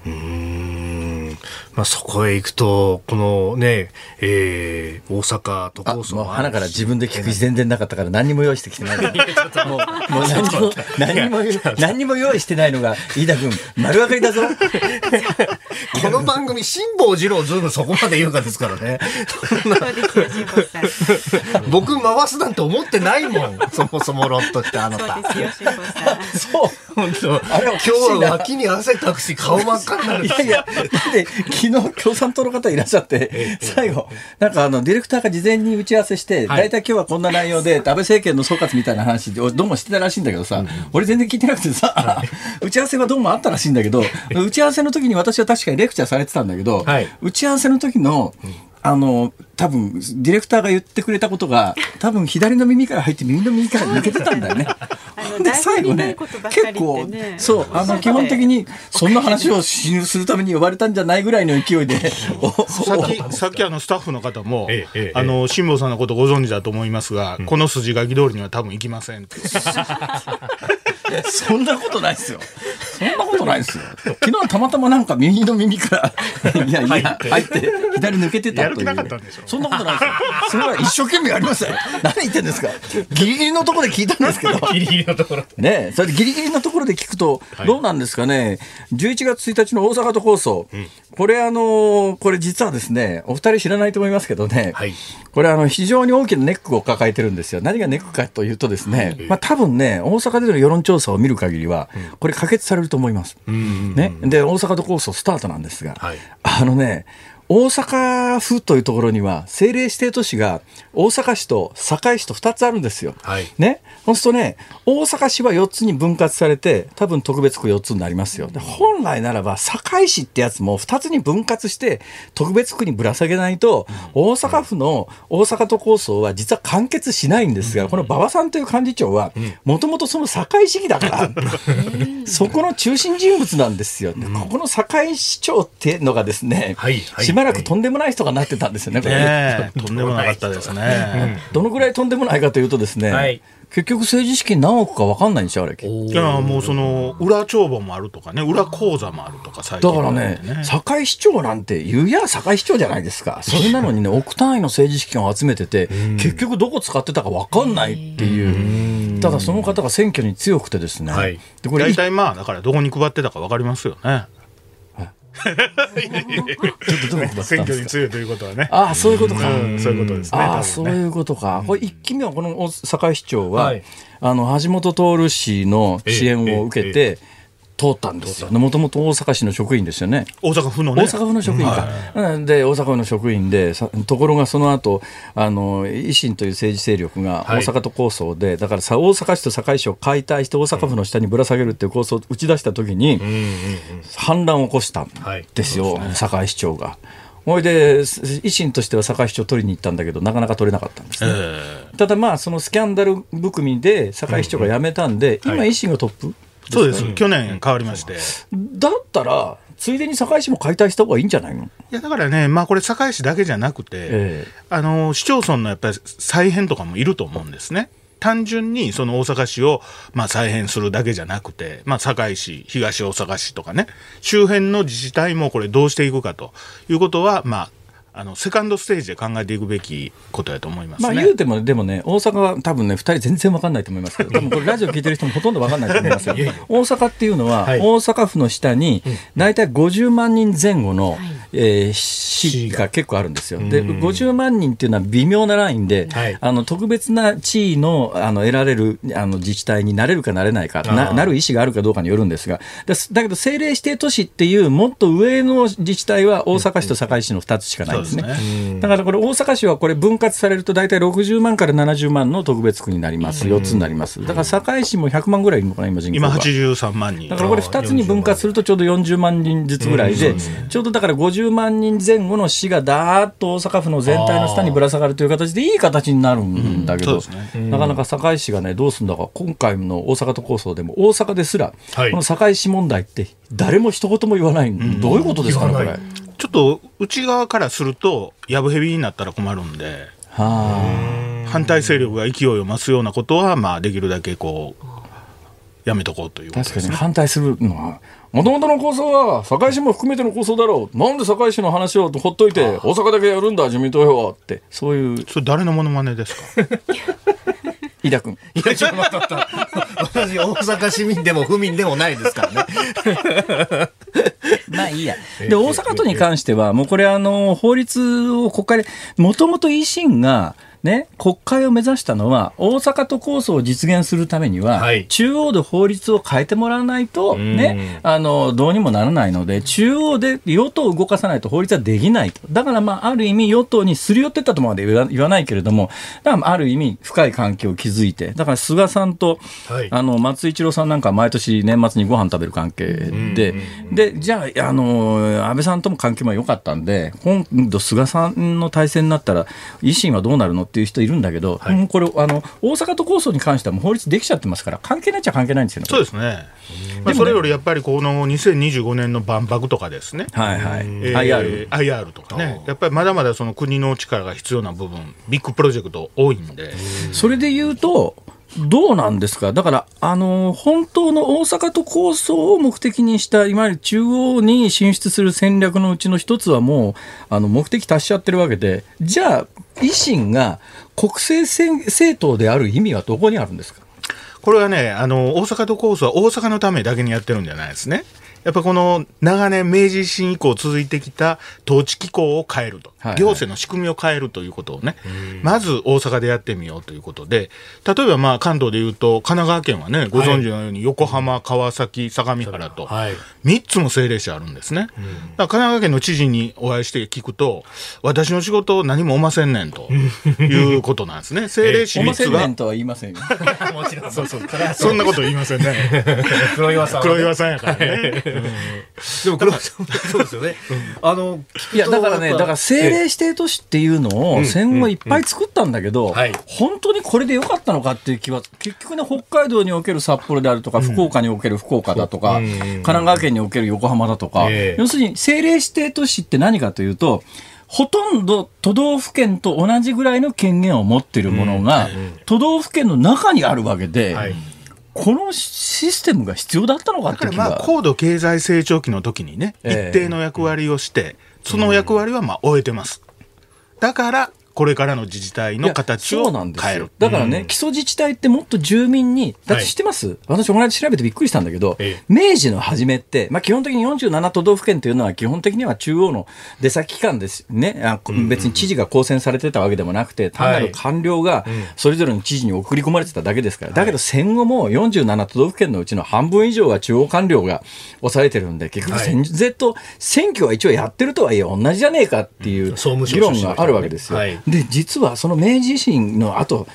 Speaker 3: うんまあ、そこへ行くと、このね、えー、大阪都
Speaker 2: あ
Speaker 3: 構想
Speaker 2: もう花から自分で聞く気全然なかったから何にも用意してきてない。もうもう何にも何にも何にも用意してないのが飯田君丸分かりだぞ。[LAUGHS]
Speaker 3: この番組、辛坊治郎ズームそこまで言うかですからね。
Speaker 1: そうですよ、辛坊さん。
Speaker 3: 僕回すなんて思ってないもん。そもそも論としてあなた。
Speaker 1: そうですよ、辛坊さん。
Speaker 2: そう。
Speaker 3: 本当
Speaker 2: あれお
Speaker 3: 今日は脇に汗かくし顔真っ赤になる
Speaker 2: いやいや、だって昨日 [LAUGHS] 共産党の方いらっしゃって、最後、なんかあの、ディレクターが事前に打ち合わせして、
Speaker 3: はい。
Speaker 2: 大体今日はこんな内容で、[LAUGHS] 安倍政権の総括みたいな話で、どうもしてたらしいんだけどさ、俺全然聞いてなくてさ、[LAUGHS] 打ち合わせはどうもあったらしいんだけど、打ち合わせの時に私は確かにレクチャーされてたんだけど、
Speaker 3: はい。
Speaker 2: 打ち合わせの時の、あの、多分、ディレクターが言ってくれたことが、多分左の耳から入って右の耳から抜けてたんだよね。[LAUGHS] で最後ね結構
Speaker 1: ね
Speaker 2: そうあの基本的にそんな話をしするために呼ばれたんじゃないぐらいの勢いで [LAUGHS] お
Speaker 4: さっき、さっきあのスタッフの方も、
Speaker 3: ええええ
Speaker 4: あの、辛坊さんのことご存知だと思いますが、この筋書き通りには多分行きませんって。[LAUGHS]
Speaker 2: そんなことないですよ。そんなことないですよ。昨日はたまたまなんか右の耳から [LAUGHS] いやいや入って。左抜けてたという。そんなことないですよ。それは一生懸命やりましたよ。何言ってんですか。ギリギリのところで聞いたんですけど。[LAUGHS]
Speaker 3: ギリギリのところ。
Speaker 2: ねえ、それでギリギリのところで聞くと、どうなんですかね、11月1日の大阪都構想、これ、あのこれ実はですね、お二人知らないと思いますけどね、
Speaker 3: はい。
Speaker 2: これあの、非常に大きなネックを抱えてるんですよ、何がネックかというとですね、まあ多分ね、大阪での世論調査を見る限りは、これ可決されると思います。ね、で大阪都構想スタートなんですが、はい、あのね大阪府というところには政令指定都市が大阪市と堺市と2つあるんですよ。はい、ね、そうするとね大阪市は4つに分割されて多分特別区4つになりますよ。で本来ならば堺市ってやつも2つに分割して特別区にぶら下げないと大阪府の大阪都構想は実は完結しないんですがこの馬場さんという幹事長はもともとその堺市議だから [LAUGHS] そこの中心人物なんですよ。ここの堺市長っていうのがですね、はいはい。しばらくとんでもない人がなってたんですよね、[LAUGHS]
Speaker 4: とんでもなかったですね。
Speaker 2: どのぐらいとんでもないかというとですね、はい、結局政治資金何億か分かんないんですよ、あれ。
Speaker 4: いや、もうその、裏帳簿もあるとかね、裏口座もあるとか、
Speaker 2: 最近、だからね、堺市長なんて言うや堺市長じゃないですか。それなのにね、億単位の政治資金を集めてて、結局どこ使ってたか分かんないっていう。ただその方が選挙に強くてですね。はい、
Speaker 4: でこれ大体まあ、だからどこに配ってたか分かりますよね。ちょっとどう選挙に強いということはね。
Speaker 2: ああ、そういうことか。
Speaker 4: そういうことですね。あ
Speaker 2: あ、そういうことか。これ一期目はこの堺市長は、あの橋本徹氏の支援を受けて。通ったんですよ。もともと大阪市の職員ですよね。
Speaker 4: 大阪府の、ね、
Speaker 2: 大阪府の職員か。はい、で、大阪府の職員で、ところがその後、あの、維新という政治勢力が大阪都構想で、はい、だからさ、大阪市と堺市を解体して大阪府の下にぶら下げるっていう構想を打ち出したときに、反乱を起こしたんですよ、はい、堺市長が。ほいで維新としては堺市長取りに行ったんだけどなかなか取れなかったんですね、えー、ただまあそのスキャンダル含みで堺市長が辞めたんで、うんうん、今維新がトップ、
Speaker 4: そうです、去年変わりまして。
Speaker 2: だったら、ついでに堺市も解体した方がいいんじゃないの？い
Speaker 4: やだからね、まあ、これ、堺市だけじゃなくて、えー、あの市町村のやっぱり再編とかもいると思うんですね。単純にその大阪市をまあ再編するだけじゃなくて、まあ、堺市、東大阪市とかね、周辺の自治体もこれ、どうしていくかということは、まあ、あのセカンドステージで考えていくべきことやと思います、ね、
Speaker 2: まあ言うても、でもね、大阪は多分ね、2人全然分かんないと思いますけど、でもこれ、ラジオ聞いてる人もほとんど分かんないと思いますよ。大阪っていうのは、大阪府の下に、大体50万人前後の、えー、市が結構あるんですよ。で、50万人っていうのは微妙なラインで、あの特別な地位のあの得られるあの自治体になれるかなれないかな、なる意思があるかどうかによるんですが、だけど政令指定都市っていう、もっと上の自治体は大阪市と堺市の2つしかない。ですね。だからこれ、大阪市はこれ、分割されると大体60万から70万の特別区になります、4つになります。だから堺市も100万ぐらいいるのかな、今、人口
Speaker 4: 今83万人。
Speaker 2: だからこれ、2つに分割するとちょうど40万人ずつぐらいで、ちょうどだから50万人前後の市がだーっと大阪府の全体の下にぶら下がるという形で、いい形になるんだけど、なかなか堺市がね、どうするんだか、今回の大阪都構想でも、大阪ですら、この堺市問題って、誰も一言も言わない、どういうことですかね、これ。
Speaker 4: ちょっと内側からすると、やぶへびになったら困るんで、反対勢力が勢いを増すようなことは、まあ、できるだけこう、やめとこうという、
Speaker 2: ね、確かに反対するのは、もともとの構想は、堺市も含めての構想だろう、なんで堺市の話をほっといて、大阪だけやるんだ、自民党は。って、そういう。
Speaker 4: それ、誰のものまねですか？[LAUGHS]
Speaker 2: 飯田君。
Speaker 3: いや、ちょっと待った。私、大阪市民でも府民でもないですからね。[LAUGHS]
Speaker 2: まあいいや。で、大阪都に関しては、もうこれ、あの、法律を国会で、もともと維新が、ね、国会を目指したのは、大阪都構想を実現するためには、はい、中央で法律を変えてもらわないと、ね、あの、どうにもならないので、中央で与党を動かさないと法律はできないと。だから、まあ、ある意味、与党にすり寄ってったとまで言わないけれども、だから、ある意味、深い関係を築いて、だから菅さんと、はい、あの、松井一郎さんなんか毎年年末にご飯食べる関係で、で、じゃあ、あの、安倍さんとも関係も良かったんで、今度菅さんの体制になったら、維新はどうなるのっていう人いるんだけど、はい、これあの、大阪都構想に関してはもう法律できちゃってますから、関係ないっちゃ関係ないんですよね。
Speaker 4: そうですね。まあ、それよりやっぱりこの2025年の万博とかですね、
Speaker 2: はいはい、
Speaker 4: えー、IR, IR とかね、やっぱりまだまだその国の力が必要な部分、ビッグプロジェクト多いんで。
Speaker 2: それで言うと、どうなんですか？だから、あの、本当の大阪都構想を目的にした、いわゆる中央に進出する戦略のうちの一つはもう、あの、目的達しちゃってるわけで、じゃあ、維新が国政政党である意味はどこにあるんですか？
Speaker 4: これはね、あの、大阪都構想は大阪のためだけにやってるんじゃないですね。やっぱこの長年明治維新以降続いてきた統治機構を変えると、
Speaker 2: はいはい
Speaker 4: 行政の仕組みを変えるということをね、まず大阪でやってみようということで、例えばまあ関東でいうと、神奈川県はね、ご存知のように横浜、川崎、相模原と、
Speaker 3: はい
Speaker 4: 3つも政令市あるんですね。だから神奈川県の知事にお会いして聞くと、私の仕事何もおませんねんということなんですね。[LAUGHS] 政令市
Speaker 2: おま
Speaker 4: 3つが
Speaker 2: せんねん。とは言いませんよ。[LAUGHS]
Speaker 3: もちろんそうそう
Speaker 4: そんなこと言いませんね。[LAUGHS]
Speaker 3: 黒岩さん
Speaker 4: 黒岩さんやからね。
Speaker 3: でも黒岩さんもそうですよね。あの
Speaker 2: いやだからね、だから政令
Speaker 3: え
Speaker 2: 指定都市っていうのを戦後いっぱい作ったんだけど、
Speaker 3: はい。
Speaker 2: 本当にこれでよかったのかっていう気は、結局ね、北海道における札幌であるとか、福岡における福岡だとか、
Speaker 3: うん
Speaker 2: 神奈川県における横浜だとか、
Speaker 3: ええ。
Speaker 2: 要するに政令指定都市って何かというと、ほとんど都道府県と同じぐらいの権限を持っているものが、都道府県の中にあるわけで、
Speaker 3: はい
Speaker 2: このシステムが必要だったのか
Speaker 4: だから
Speaker 2: っていう気が。
Speaker 4: まあ高度経済成長期の時にね、
Speaker 2: ええ
Speaker 4: 一定の役割をして、その役割はまあ終えてます。だから、これからの自治体の形を
Speaker 2: そうなんですよ。
Speaker 4: 変える。
Speaker 2: だからね、基礎自治体ってもっと住民に、だって知ってます、私、この間調べてびっくりしたんだけど、
Speaker 3: ええ。
Speaker 2: 明治の初めって、まあ、基本的に47都道府県というのは、基本的には中央の出先機関です。ね、あ別に知事が公選されてたわけでもなくて、単なる官僚がそれぞれの知事に送り込まれてただけですから、だけど戦後も47都道府県のうちの半分以上は中央官僚が抑えてるんで、結局、戦前と選挙は一応やってるとはいえ、同じじゃねえかっていう議論があるわけですよ。
Speaker 3: はい
Speaker 2: で実はその明治維新の後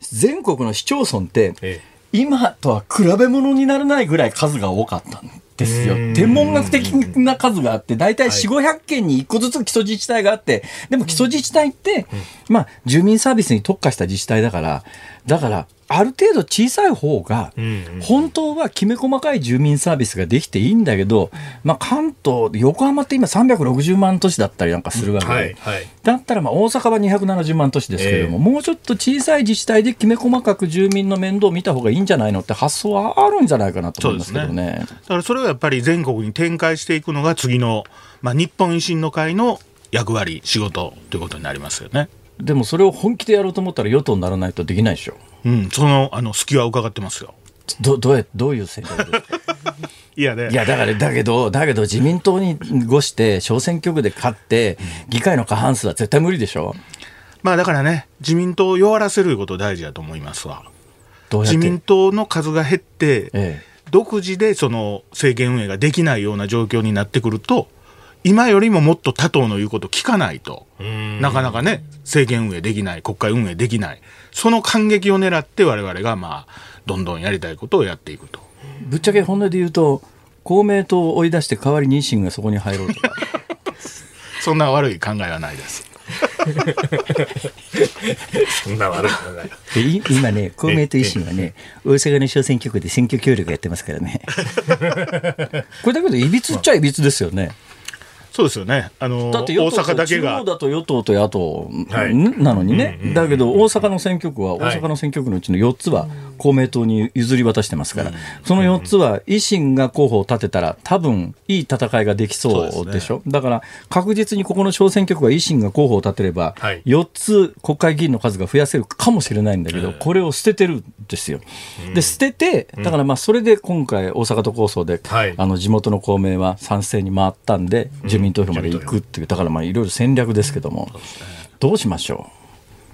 Speaker 2: 全国の市町村って、
Speaker 3: え
Speaker 2: 今とは比べ物にならないぐらい数が多かったんですよ。天文学的な数があって大体4 5 0 0件に1個ずつ基礎自治体があってでも基礎自治体って、まあ、住民サービスに特化した自治体だからだからある程度小さい方が、本当はきめ細かい住民サービスができていいんだけど、まあ、関東、横浜って今360万都市だったりなんかするわけで、
Speaker 3: はいはい。
Speaker 2: だったらまあ大阪は270万都市ですけれども、もうちょっと小さい自治体できめ細かく住民の面倒を見た方がいいんじゃないのって発想はあるんじゃないかなと思いますけどね。
Speaker 4: だからそれはやっぱり全国に展開していくのが次の、まあ、日本維新の会の役割、仕事ということになりますよね。
Speaker 2: でもそれを本気でやろうと思ったら与党にならないとできないでしょ。
Speaker 4: うん、そのあの隙は伺ってますよ。
Speaker 2: どどうやどういう戦略ですか？[LAUGHS]
Speaker 4: いやね
Speaker 2: いやだからだけどだけど自民党に越して小選挙区で勝って議会の過半数は絶対無理でしょ？
Speaker 4: まあだからね、自民党を弱らせること大事だと思いますわ。自民党の数が減って、
Speaker 2: え
Speaker 4: 独自でその政権運営ができないような状況になってくると、今よりももっと他党の言うこと聞かないと、なかなかね、政権運営できない、国会運営できない、その感激を狙って我々がまあ、どんどんやりたいことをやっていくと。
Speaker 2: えぶっちゃけ本音で言うと公明党を追い出して代わりに維新がそこに入ろうとか [LAUGHS]
Speaker 4: そんな悪い考えはないです。[LAUGHS]
Speaker 3: そんな悪い考え
Speaker 2: 今ね、公明と維新はね、大阪の小選挙区で選挙協力やってますからね。[LAUGHS] これだけど、いびつっちゃいびつですよね。
Speaker 4: そうですよね。あの、
Speaker 2: だって
Speaker 4: 大阪だけが。
Speaker 2: 央、だと与党と野党
Speaker 3: はい。
Speaker 2: なのにね、だけど大阪の選挙区は、大阪の選挙区のうちの4つは公明党に譲り渡してますから、その4つは維新が候補を立てたら、多分いい戦いができそうでしょ、だから確実にここの小選挙区は維新が候補を立てれば
Speaker 3: はい、
Speaker 2: 4つ国会議員の数が増やせるかもしれないんだけど、これを捨ててるんですよ。で、捨てて、だからまあそれで今回、大阪都構想で、
Speaker 3: はい。
Speaker 2: あの地元の公明は賛成に回ったんで、住民投票まで行くっていう、だからまあいろいろ戦略ですけども、どうしましょ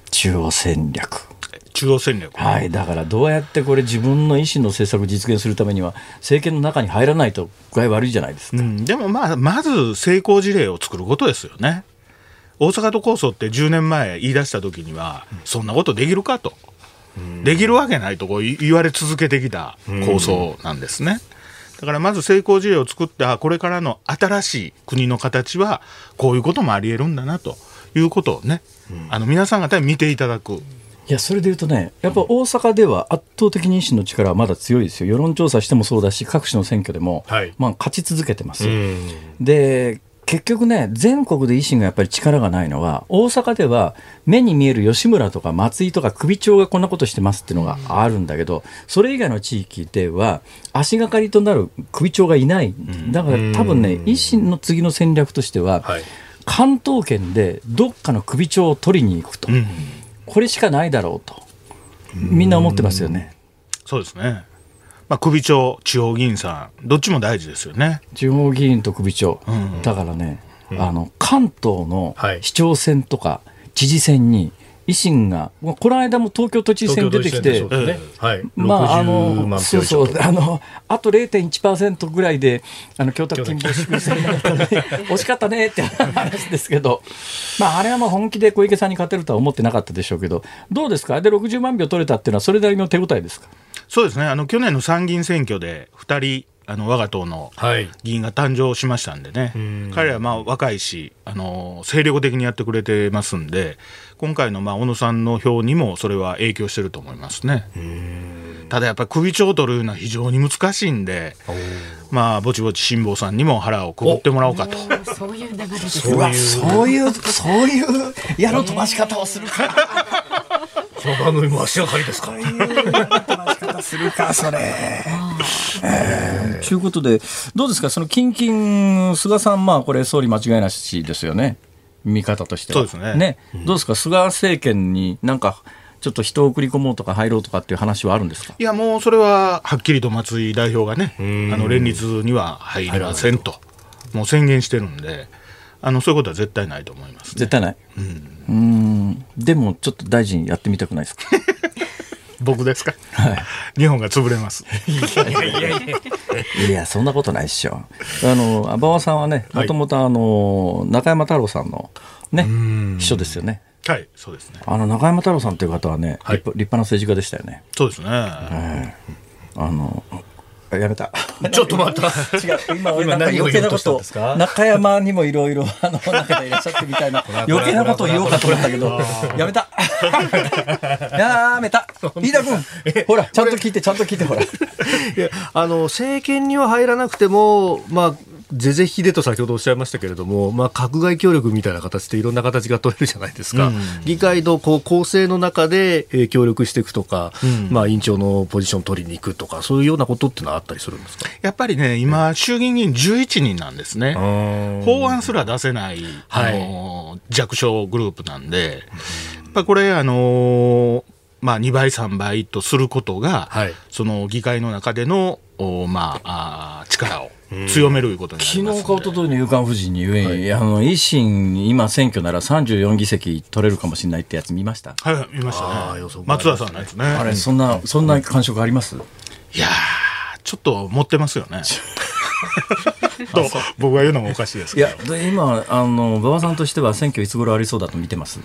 Speaker 2: う、中央戦略。
Speaker 4: 中央戦略。
Speaker 2: はい、だからどうやってこれ、自分の意思の政策を実現するためには、政権の中に入らないと具合悪いじゃないですか。
Speaker 4: うん、でもまあ、まず成功事例を作ることですよね。大阪都構想って10年前言い出した時には、そんなことできるかと。できるわけないとこう言言われ続けてきた構想なんですね。だからまず成功事例を作って、あこれからの新しい国の形は、こういうこともあり得るんだなということをね、あの皆さん方に見ていただく。
Speaker 2: いや、それで言うとね、やっぱ大阪では圧倒的に維新の力はまだ強いですよ。世論調査してもそうだし、各種の選挙でも、
Speaker 3: はい
Speaker 2: まあ勝ち続けてます。
Speaker 3: うん
Speaker 2: で結局ね、全国で維新がやっぱり力がないのは、大阪では目に見える吉村とか松井とか首長がこんなことしてますっていうのがあるんだけど、それ以外の地域では、足がかりとなる首長がいない、だから多分ね、維新の次の戦略としては、
Speaker 3: はい。
Speaker 2: 関東圏でどっかの首長を取りに行くと、
Speaker 4: うん。
Speaker 2: これしかないだろうと、みんな思ってますよね。
Speaker 4: そうですね。まあ、首長、地方議員さん、どっちも大事ですよね。
Speaker 2: 地方議員と首長、だからね、あの関東の市長選とか知事選に、維新が、この間も東京都知事選出てきて、
Speaker 3: ね。はい、
Speaker 2: まあ、あの、そうそう、あの、あと0.1%ぐらいで、あの、京都金峰祝選になったね、[LAUGHS] 惜しかったねって [LAUGHS] 話ですけど、まあ、あれはもう本気で小池さんに勝てるとは思ってなかったでしょうけど、どうですか？で、60万票取れたっていうのは、それなりの手応えですか？
Speaker 4: そうですね、あの、去年の参議院選挙で、2人、あの我が党の議員が誕生しましたんでね、はい、彼らはまあ若いし、あの精力的にやってくれてますんで、今回のまあ小野さんの票にもそれは影響してると思いますね。ただやっぱり首長を取るのは非常に難しいんで、まあぼちぼち辛坊さんにも腹をくぐってもらおうかと。
Speaker 1: そういう流れです
Speaker 2: そういうそういう矢の飛ばし方をするか。
Speaker 3: この番組も足がかりですか？そういう飛
Speaker 2: ばし方するかそれ。えー、ということでどうですか？その近々菅さんまあこれ総理間違いなしですよね。見方としては。
Speaker 4: そうですね。ね、
Speaker 2: うん、どうですか、菅政権になんか、ちょっと人を送り込もうとか入ろうとかっていう話はあるんですか？
Speaker 4: いや、もうそれははっきりと松井代表がね、あの連立には入りませんと、もう宣言してるんで、あのそういうことは絶対ないと思います、ね、
Speaker 2: 絶対ない？うん、うんでも、ちょっと大臣やってみたくないですか？[LAUGHS]
Speaker 4: 僕ですか、はい、日本が潰れます。いやいやい
Speaker 2: やいや、そんなことないっしょ。あの、馬場さんはね、もともとあの、中山太郎さんのね、秘書ですよね。
Speaker 4: はい、そうですね。
Speaker 2: あの、中山太郎さんという方はね、はい、立派な政治家でしたよね。
Speaker 4: そうですね。え
Speaker 2: ー、あの、やめた。[LAUGHS]
Speaker 3: ちょっと待った。
Speaker 2: 違う。今、今何余計なこと中山にもいろいろ、あの、[LAUGHS] 中でいらっしゃってみたいな、余計なことを言おうかと思ったけど、やめた。やめた。飯田君、ほら、ちゃんと聞いて、ちゃんと聞いて、ほら。い
Speaker 3: や、あの、政権には入らなくても、まあ、是々非でと先ほどおっしゃいましたけれども、まあ、閣外協力みたいな形でいろんな形が取れるじゃないですか、うん、議会のこう構成の中で、えー、協力していくとか、うん、まあ、委員長のポジション取りに行くとか、そういうようなことっていうのはあったりするんですか？
Speaker 4: やっぱりね、今、衆議院議員11人なんですね、法案すら出せない、あの、はい、弱小グループなんで、やっぱこれ、あのまあ、2倍、3倍とすることが、はい、その議会の中での、おまあ、あ力を強めるいうことに
Speaker 2: 昨日かおとといの夕刊富士にゆえ、はい、あの維新、今、選挙なら34議席取れるかもしれないってやつ見ました？
Speaker 4: はい、見ましたね、松田さんのやつね。
Speaker 2: あれ、そんな、そんな感触あります？
Speaker 4: いやちょっと持ってますよね。[LAUGHS] と僕が言うのもおかしいです
Speaker 2: いや今あの馬場さんとしては選挙いつ頃ありそうだと見てます。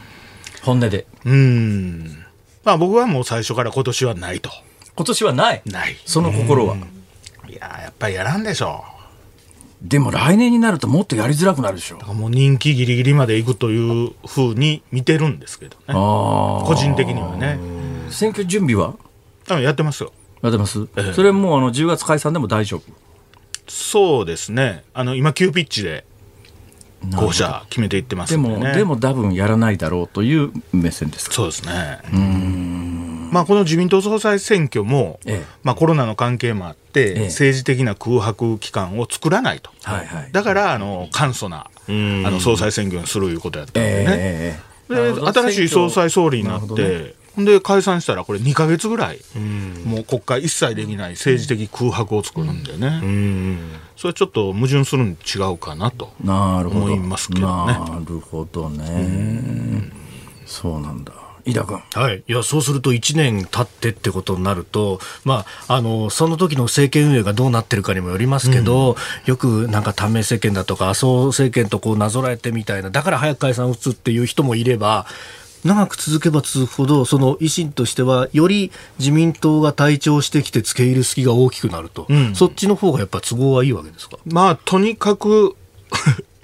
Speaker 2: 本音で。
Speaker 4: うん。まあ僕はもう最初から今年はないと。
Speaker 2: 今年はない？
Speaker 4: ない。
Speaker 2: その心は
Speaker 4: いややっぱりやらんでしょう。
Speaker 2: でも来年になるともっとやりづらくなるでしょ
Speaker 4: だからもう人気ギリギリまでいくというふうに見てるんですけどね。個人的にはね。
Speaker 2: 選挙準備は？
Speaker 4: やってますよ。
Speaker 2: やってます、ええ、それもうあの10月解散でも大丈夫？
Speaker 4: そうですね。あの今急ピッチで候補者決めていってます
Speaker 2: で、ね、でもでも多分やらないだろうという目線です
Speaker 4: そうですね。うんまあこの自民党総裁選挙も、ええ、まあコロナの関係もあって、え、政治的な空白期間を作らないと、はいはい、だからあの簡素なあの総裁選挙にするいうことやったんでね、で新しい総裁総理になって、で解散したらこれ2か月ぐらい、もう国会一切できない政治的空白を作るんでね、それはちょっと矛盾するに違うかなと思いますけどね。
Speaker 2: なるほどね、そうなんだ飯田君。
Speaker 3: はい。いや、そうすると1年経ってってことになると、まあ、あの、その時の政権運営がどうなってるかにもよりますけど、うん、よくなんか短命政権だとか、麻生政権とこうなぞらえてみたいな、だから早く解散を打つっていう人もいれば、長く続けば続くほど、その維新としては、より自民党が退長してきて、付け入る隙が大きくなると、うん、そっちの方がやっぱ都合はいいわけですか？
Speaker 4: まあ、とにかく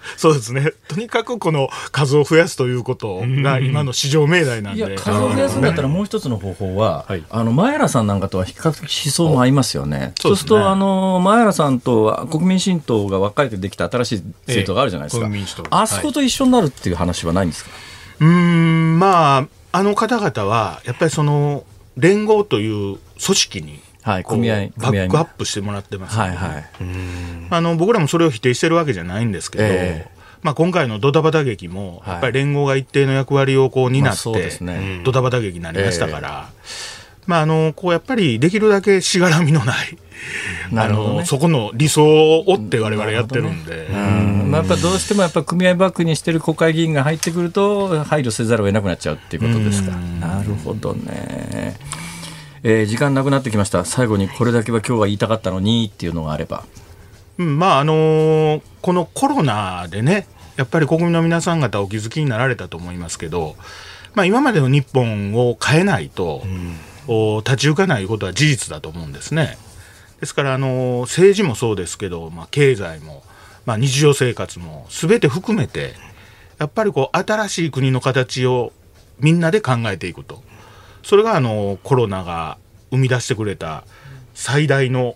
Speaker 4: [LAUGHS] そうですね。とにかくこの数を増やすということが今の市場命題なんで。いや、
Speaker 2: 数を増やすんだったらもう一つの方法は、はい、あの、前原さんなんかとは比較的思想も合いますよね。そうすると、あの、前原さんと国民新党が分かれてできた新しい政党があるじゃないですか。ええ、あそこと一緒になるっていう話はないんですか、はい
Speaker 4: うんまああの方々はやっぱりその連合という組織にはい、組合バックアップしてもらってます、ね、はいはい、あの僕らもそれを否定してるわけじゃないんですけど、えー、まあ、今回のドタバタ劇も、やっぱり連合が一定の役割をこう担って、ドタバタ劇になりましたから、まあ、あのこうやっぱりできるだけしがらみのないあのそこの理想を追って我々やってるんで、
Speaker 2: うん。まあ、やっぱどうしてもやっぱ組合バックにしてる国会議員が入ってくると配慮せざるを得なくなっちゃうっていうことですか。なるほどね。えー、時間なくなってきました。最後にこれだけは今日は言いたかったのにっていうのがあれば。
Speaker 4: うん、まああのー、このコロナでねやっぱり国民の皆さん方お気づきになられたと思いますけど、まあ、今までの日本を変えないと、うん、立ち行かないことは事実だと思うんですね。ですからあの政治もそうですけど、まあ、経済も、まあ、日常生活もすべて含めてやっぱりこう新しい国の形をみんなで考えていくとそれがあのコロナが生み出してくれた最大の、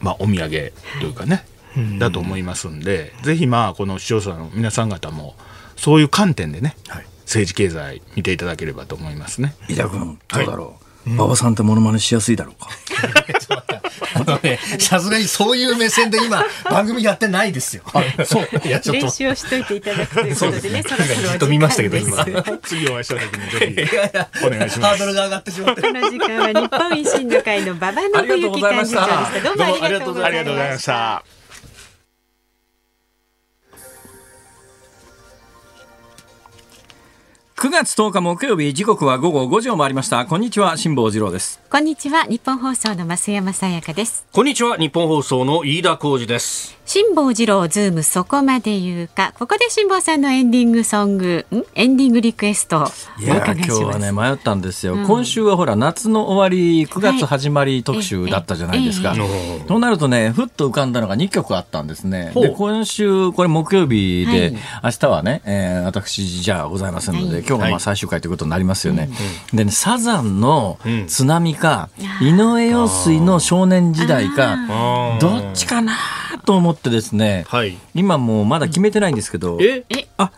Speaker 4: まあ、お土産というかね、だと思いますんで、ぜひまあこの視聴者の皆さん方もそういう観点でね、はい、政治経済見ていただければと思いますね。
Speaker 2: 井田君どうだろう、はい馬場さんってモノマネしやすいだろうか。[LAUGHS]
Speaker 3: あのね、さすがにそういう目線で今、番組やってないですよ。
Speaker 1: そう。[LAUGHS] いや、ちょっと。練習をしといていただくということでね、そろそろ。
Speaker 3: ずっと見ましたけど、今。[LAUGHS]
Speaker 4: 次お会いした時にぜひ、お願いします。
Speaker 3: ハードルが上がってしまって。
Speaker 1: この時間は日本維新の会の馬場信之幹事長でした。どうもありがとうございました。
Speaker 2: 9月10日木曜日時刻は午後5時を回りました。こんにちは辛坊治郎です。
Speaker 1: こんにちは日本放送の増山さやかです。
Speaker 3: こんにちはニッポン放送の飯田浩司です。
Speaker 1: 辛坊治郎ズームそこまで言うか。ここで辛坊さんのエンディングソングエンディングリクエスト。
Speaker 2: いや今日はね迷ったんですよ、うん、今週はほら夏の終わり9月始まり特集だったじゃないですか、はい、となるとねふっと浮かんだのが2曲あったんですね。で今週これ木曜日で、はい、明日はね、えー、私じゃあございませんので、はい。今日がまあ最終回ということになりますよね。でねサザンの津波か、井上陽水の少年時代かどっちかなと思ってですね、今もうまだ決めてないんですけど、え？あ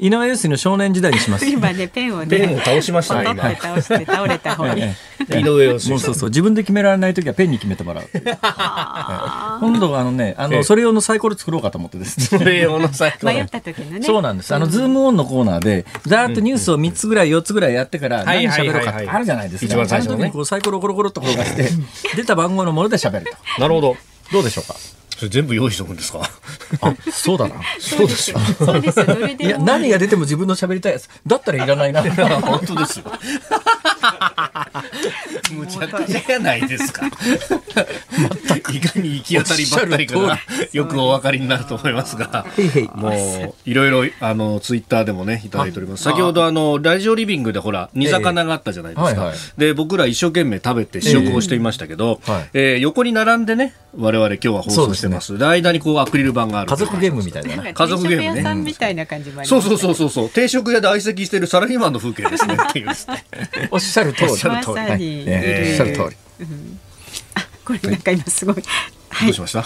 Speaker 2: 井上陽水の少年時代にします。[LAUGHS]
Speaker 1: 今ねペンをね
Speaker 3: ペンを倒しましたね。
Speaker 1: 倒して倒れた方に。
Speaker 3: 井上陽水。
Speaker 2: もうそうそう自分で決められない時はペンに決めてもらう。[LAUGHS] 今度あのねあのそれ用のサイコロ作ろうかと思ってです。
Speaker 3: それ用のサイコロ。
Speaker 1: 迷った時のね。
Speaker 2: そうなんです。あのズームオンのコーナーでざーっとニュースを三つぐらい四つぐらいやってから何喋ろうかあるじゃないですか。一番最初にこうサイコロコロコロっと転がして出た番号のもので喋ると。
Speaker 3: なるほど。
Speaker 2: どうでしょうか？
Speaker 3: それ全部用意しておくんですか？
Speaker 2: あ、そうだな。
Speaker 1: そうですよ。そうですよ。い
Speaker 2: や、何が出ても自分の喋りたいやつ。だったらいらないな。
Speaker 3: 本当ですよ。[LAUGHS] むちゃくちゃやないですか。全くいかに行き当たりばったりかよくお分かりになると思いますが、もういろいろあのツイッターでもねいただいております。先ほどあのラジオリビングでほら煮魚があったじゃないですか。で僕ら一生懸命食べて試食をしていましたけど、え横に並んでね我々今日は放送してます。で間にこうアクリル板がある。
Speaker 2: 家族ゲームみたいな。
Speaker 1: 家族ゲームね。みたいな感じも
Speaker 3: そうそうそうそうそう定食屋で相席してるサラリーマンの風景ですねっていう。
Speaker 2: おっしゃる通り。おっしゃる通り。
Speaker 1: おっしゃる通り。あこれなんか今すごい
Speaker 3: どうしました？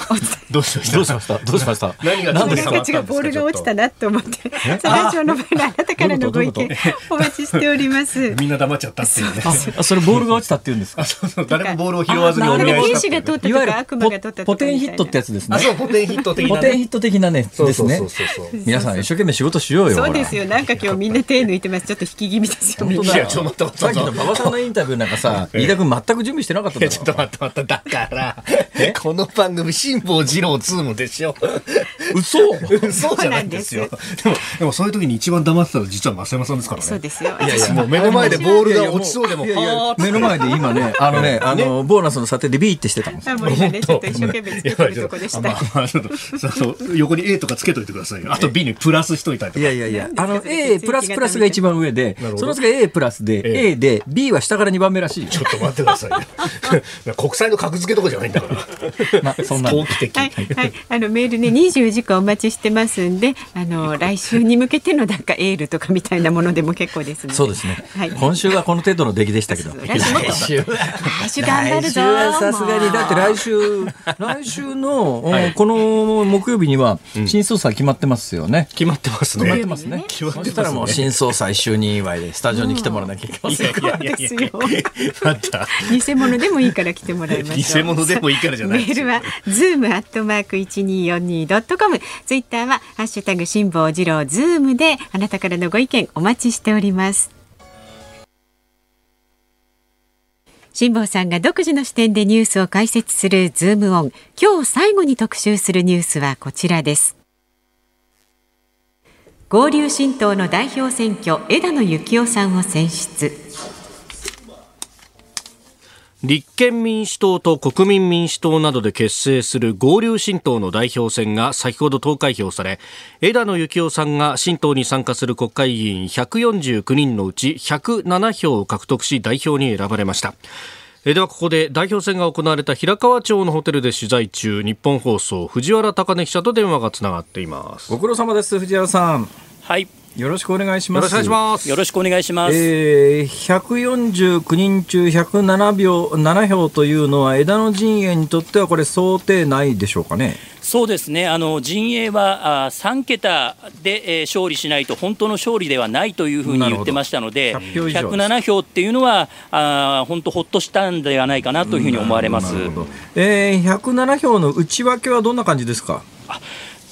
Speaker 3: どうしました？
Speaker 2: どうしました？どうしました？
Speaker 3: 何が
Speaker 1: 何か違うボールが落ちたなと思って。[LAUGHS] ラジオの前のあなたからのご意見お待ちしております。
Speaker 3: みんな黙っちゃったっていうね。
Speaker 2: あ、それボールが落ちたって言うんですか？
Speaker 3: そうそう、誰もボールを拾わずにお
Speaker 1: 見合いした。いわゆる
Speaker 2: ポテンヒットってやつですね。
Speaker 3: そう、ポテンヒット的
Speaker 2: な。ポテンヒット的なね、ですね。皆さん一生懸命仕事しようよ。
Speaker 1: そうですよ。なんか今日みんな手抜いてます。ちょっと引き気味ですよ。
Speaker 2: 本当だ。さっきの馬場さんのインタビューなんかさ、飯田君全く準備してなかった
Speaker 3: ちょっと待って待って、だから、この番組辛抱二郎ツームでしょ。
Speaker 2: 嘘
Speaker 3: 嘘じゃないんですよ。でも、でもそういう時に一番黙ってたの実は増山さんですからね。
Speaker 1: そうですよ。
Speaker 3: いやいや、もう目の前でボールが落ちそうでも、
Speaker 2: 目の前で今ね、あのね、あの、ボーナスの査定でビーってしてたんですよ。
Speaker 1: ちょっと一生懸命つけてるとこでした。
Speaker 3: 横に A とかつけといてくださいあと B にプラスしといたりとか。
Speaker 2: いやいやいや、あの A プラスプラスが一番上で、その次 A プラスで、A で、B は下から2番目らしい。
Speaker 3: ちょっと待ってください。[LAUGHS] 国際の格付けとかじゃないんだから。[LAUGHS]
Speaker 2: まあ、そんな。
Speaker 1: 投機的。はい、はい、あのメールね、二十時間お待ちしてますんで、あの [LAUGHS] 来週に向けてのなんかエールとかみたいなものでも結構です
Speaker 2: そうですね。はい、今週はこの程度の出来でしたけど。
Speaker 1: 来週来週頑張るぞ。
Speaker 2: さすがにだって来週来週の、[LAUGHS] はい、この木曜日には新総裁決まってますよね。
Speaker 3: 決まってますね。
Speaker 2: 決まってますね。決まってますね。そしたらもう新総裁就任祝いでスタジオに来てもらわなきゃいけません。
Speaker 1: そうですよ。[LAUGHS] 偽物でもいいから来てもらいまし
Speaker 3: ょう。偽物でもいいからじゃない。
Speaker 1: メールはズームアットマーク一二四二ドットコム。ツイッターはハッシュタグ辛坊治郎ズームであなたからのご意見お待ちしております。辛坊さんが独自の視点でニュースを解説するズームオン。今日最後に特集するニュースはこちらです。合流新党の代表選挙、枝野幸男さんを選出。
Speaker 3: 立憲民主党と国民民主党などで結成する合流新党の代表選が先ほど投開票され枝野幸男さんが新党に参加する国会議員149人のうち107票を獲得し代表に選ばれました。ではここで代表選が行われた平川町のホテルで取材中日本放送藤原貴根記者と電話がつながっています。
Speaker 2: ご苦労様です藤原さん。
Speaker 5: はい
Speaker 2: よろしくお願いします。
Speaker 3: よろしくお願いします。
Speaker 5: よろしくお願いします。
Speaker 2: えー、149人中107秒7票というのは枝野陣営にとってはこれ想定内でしょうかね。
Speaker 5: そうですね。あの陣営はあ3桁で、えー、勝利しないと本当の勝利ではないというふうに言ってましたので、107票っていうのはあ本当ほっとしたんではないかなというふうに思われます。
Speaker 2: えー、107票の内訳はどんな感じですか？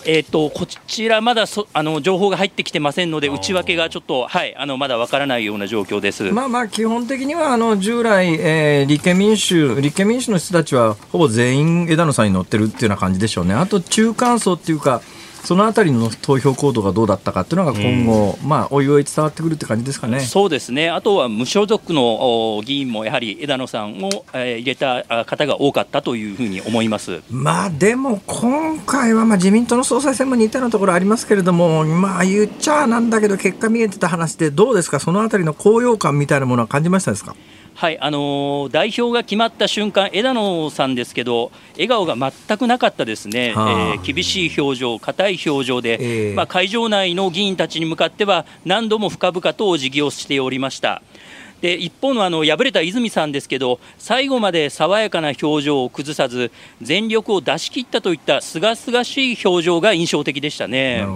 Speaker 5: えーと、こちら、まだそあの情報が入ってきてませんので、内訳がちょっと、はい、あのまだわからないような状況です。
Speaker 2: まあまあ、基本的にはあの従来、えー、立憲民主、立憲民主の人たちは、ほぼ全員枝野さんに乗ってるっていうような感じでしょうね、あと中間層っていうか、そのあたりの投票行動がどうだったかっていうのが今後、うん、まあ、おいおい伝わってくるって感じですかね。
Speaker 5: そうですね、あとは無所属の議員もやはり枝野さんを、えー、入れた方が多かったというふうに思います。
Speaker 2: まあでも、今回はまあ自民党の総裁選も似たようなところありますけれども、まあ、言っちゃなんだけど、結果見えてた話で、どうですか、そのあたりの高揚感みたいなものは感じましたですか？
Speaker 5: はいあのー、代表が決まった瞬間、枝野さんですけど、笑顔が全くなかったですね、はあ、えー、厳しい表情、硬い表情で、えー、まあ、会場内の議員たちに向かっては、何度も深々とお辞儀をしておりました。で一方のあの敗れた泉さんですけど、最後まで爽やかな表情を崩さず、全力を出し切ったといったすがすがしい表情が印象的でしたね。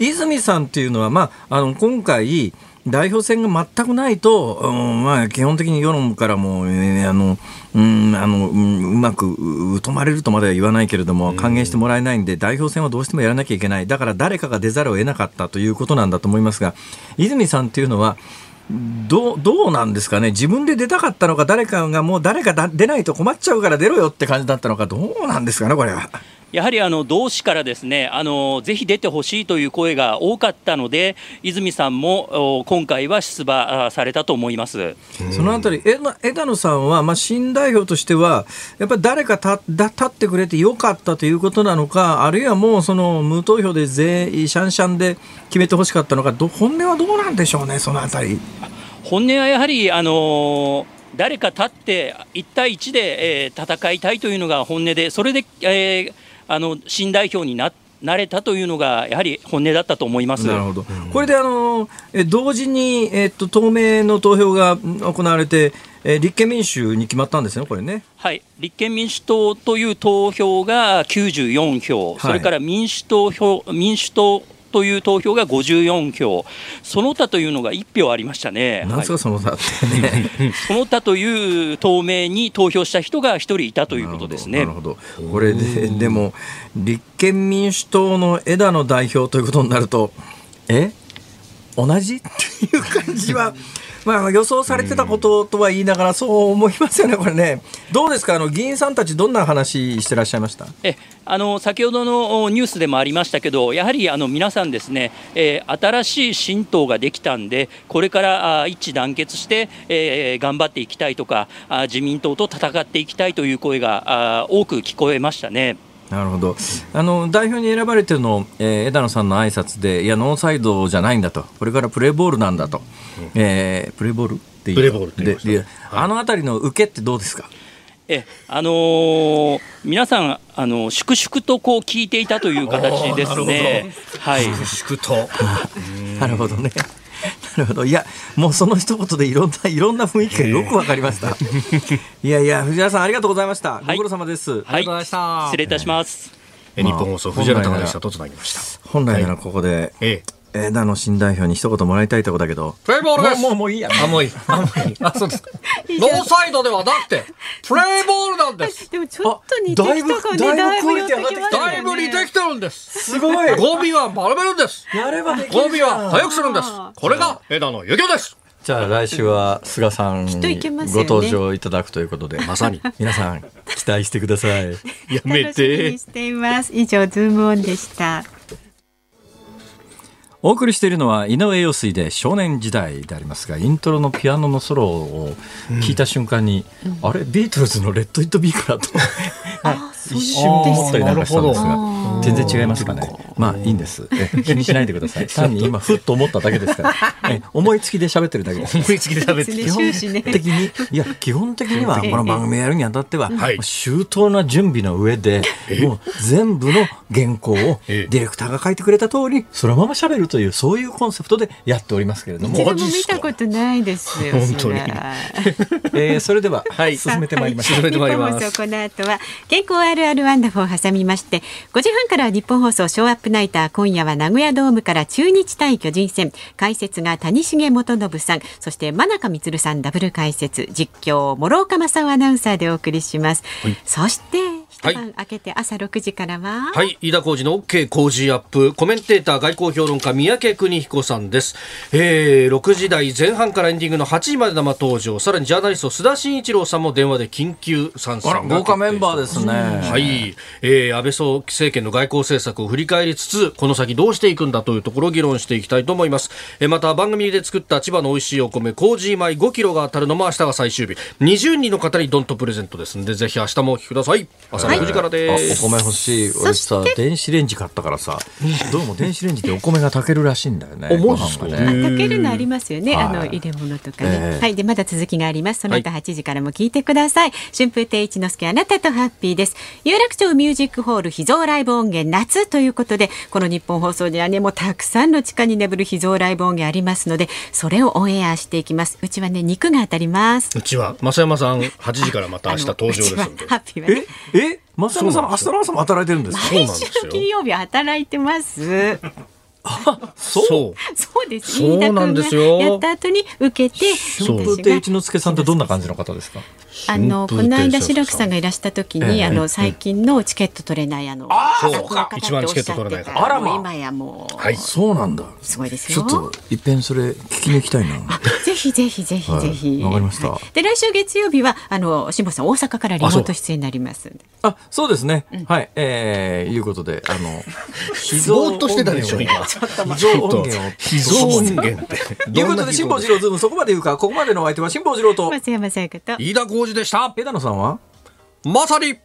Speaker 2: 泉さんっていうのは、まあ、あの今回、代表選が全くないと、うんまあ、基本的に世論からも、えー、あのうんあのうまく疎まれるとまでは言わないけれども歓迎してもらえないんで代表選はどうしてもやらなきゃいけない。だから誰かが出ざるを得なかったということなんだと思いますが泉さんっていうのはどうどうなんですかね？自分で出たかったのか誰かがもう誰か出ないと困っちゃうから出ろよって感じだったのかどうなんですかねこれは。
Speaker 5: やはりあの同志からですねあのぜひ出てほしいという声が多かったので泉さんも今回は出馬されたと思います
Speaker 2: そのあたり枝野さんは、まあ、新代表としてはやっぱり誰か立立ってくれてよかったということなのかあるいはもうその無投票で全シャンシャンで決めてほしかったのか本音はどうなんでしょうねそのあたり。
Speaker 5: 本音はやはりあの誰か立って1対1で、えー、戦いたいというのが本音で、それで、えー、あの新代表にななれたというのが、やはり本音だったと思います。
Speaker 2: なるほど、これであのえ同時に、えっと、透明の投票が行われて、え立憲民主に決まったんですね、これね。
Speaker 5: はい、立憲民主党という投票が94票、はい、それから民主党票民主党という投票が54票、その他というのが1票ありましたね。
Speaker 2: なんすか、その他ってね。
Speaker 5: その他という党名に投票した人が1人いたということですね。
Speaker 2: なるほど。これで、でも、立憲民主党の枝野代表ということになると、え？同じ？っていう感じは。まあ、予想されてたこととは言いながら、そう思いますよね、これね。どうですか、あの議員さんたち、どんな話してらっしゃいました？
Speaker 5: えあの先ほどのニュースでもありましたけど、やはりあの皆さんですね、えー、新しい新党ができたんで、これからあ一致団結して、えー、頑張っていきたいとか、自民党と戦っていきたいという声が多く聞こえましたね。
Speaker 2: なるほど。あの代表に選ばれてるの、えー、枝野さんの挨拶でいやノーサイドじゃないんだと。これからプレーボールなんだと、えー、プレーボールっていう。プレーボールってで、はい、あの辺りの受けってどうですか？
Speaker 5: えあのー、皆さん、あの粛々とこう聞いていたという形ですね。はい、
Speaker 2: 粛々と。[LAUGHS] なるほどね。なるほど。いや、もうその一言でいろんな、いろんな雰囲気がよくわかりました。[LAUGHS] いやいや、藤原さんありがとうございました。ご苦労様です。
Speaker 5: はい、ありがとうございました。失礼いたします。
Speaker 3: 日本放送藤原隆記者とつなぎました。
Speaker 2: 本来ならここで、ええ枝野新代表に一言もらいたいとこだけど。
Speaker 3: プレイボールです
Speaker 2: もう、もういいや。
Speaker 3: あ、もういい。あ、もういい。[LAUGHS] あ、そうですか。ノーサイドではなくて、プレイボールなんです。
Speaker 1: でもちょっと似てきたかね。だいぶ、だいぶ上がってき
Speaker 3: た。だいぶ似てきてるんです。
Speaker 2: すごい。
Speaker 3: 語尾は丸めるんです。
Speaker 2: やれば
Speaker 3: できる。語尾は早くするんです。これが枝野幸男です。
Speaker 2: じゃあ来週は菅さんにご登場いただくということで、
Speaker 3: まさに。
Speaker 2: 皆さん期待してください。
Speaker 3: やめ
Speaker 1: 楽しみ
Speaker 3: て
Speaker 1: に。しています以上ズームオンでした
Speaker 2: お送りしているのは井上陽水で少年時代でありますがイントロのピアノのソロを聞いた瞬間に、あれビートルズの「 Let It Be」かなと [LAUGHS] 一瞬思ったりなんかしたんですが全然違いますかね。まあいいんです。え気にしないでください。[LAUGHS] 単に。今ふっと思っただけですから。[LAUGHS] え思いつきで喋ってるだけです。
Speaker 3: 思いつきで食べて。
Speaker 1: ね。
Speaker 2: 基本的にいや基本的には [LAUGHS] この番組やるにあたっては、
Speaker 3: はい。
Speaker 2: 周到な準備の上でもう全部の原稿をデ
Speaker 3: え
Speaker 2: ィレクターが書いてくれた通りそのまま喋るというそういうコンセプトでやっておりますけれども、
Speaker 1: 一度も見たことないですよ
Speaker 3: 本当に。
Speaker 1: それ
Speaker 2: えーそれでは、
Speaker 3: はい。
Speaker 2: 進めてまいりましょう。
Speaker 3: 進めてまいります。
Speaker 1: 日本放送この後は健康あるあるワンダフを挟みまして5時半からは日本放送ショーアップナイター今夜は名古屋ドームから中日対巨人戦。解説が谷重元信さん。そして真中光さんダブル解説。実況諸岡正夫アナウンサーでお送りします、そして一晩明けて朝6時からは、
Speaker 3: はい、飯田浩二の OK 工事アップ、コメンテーター外交評論家三宅邦彦さんです。えー、6時台前半からエンディングの8時まで生登場、さらにジャーナリスト須田慎一郎さんも電話で緊急参戦
Speaker 2: あら豪華メンバーですね。
Speaker 3: はい、えー、安倍総政権の外交政策を振り返りつつ、この先どうしていくんだというところを議論していきたいと思います。えー、また番組で作った千葉の美味しいお米、コージー米5キロが当たるのも明日が最終日。20人の方にドンとプレゼントですので、ぜひ明日もお聞きください。朝の9時からです。
Speaker 2: あお米欲しい。俺さ電子レンジ買ったからさどうも電子レンジでお米が炊けるらしいんだよねね。
Speaker 1: 炊けるのありますよね、
Speaker 2: はい。
Speaker 1: あの入れ物とかね、
Speaker 2: ええ。
Speaker 1: はい。でまだ続きがあります。その後8時からも聞いてください、春風亭一之輔あなたとハッピーです。有楽町ミュージックホール秘蔵ライブ音源夏ということでこの日本放送にはねもうたくさんの地下に眠る秘蔵ライブ音源ありますのでそれをオンエアしていきます。うちはね肉が当たります。
Speaker 3: うちは増山さん8時からまた明日登場です
Speaker 1: あの
Speaker 3: んで
Speaker 1: うちはハッピーはね。
Speaker 2: え？え？松山さん明日の朝も働いてるんです。か
Speaker 1: 毎週金曜日は働いてます [LAUGHS]
Speaker 2: そう。
Speaker 3: そ [LAUGHS] う
Speaker 1: そうです。
Speaker 3: そうなんですよ。
Speaker 1: 飯田君がやった後に受けて
Speaker 3: そう。
Speaker 2: 風亭一之輔さんってどんな感じの方ですか？
Speaker 1: あのこの間白木さんがいらした時に、
Speaker 2: ええ
Speaker 1: あの最近のチケット取れないあの
Speaker 3: そう
Speaker 1: そこの方って
Speaker 3: 一番チケット取れない方
Speaker 1: おっしゃってた
Speaker 2: あらま
Speaker 1: 今やもう、
Speaker 3: はい。
Speaker 2: そうなんだ。
Speaker 1: すごいですよ。
Speaker 2: ちょっといっぺんそれ聞きに行きたいな。
Speaker 1: ぜひぜひぜひぜひ。
Speaker 2: はい。わかりました。
Speaker 1: で来週月曜日はあの辛坊さん大阪からリモート出演になります
Speaker 2: あそうですね、はい。えー、いうことであの秘 [LAUGHS]
Speaker 3: ぼーっとしてたでしょ今
Speaker 2: 秘蔵音源を
Speaker 3: 秘蔵音源って。
Speaker 2: ということで辛坊治郎ズームそこまで言うかここまでのお相手は辛坊治郎と
Speaker 1: 松山さやかと
Speaker 3: 飯田浩二でした。
Speaker 2: 枝野さんは？
Speaker 3: まさに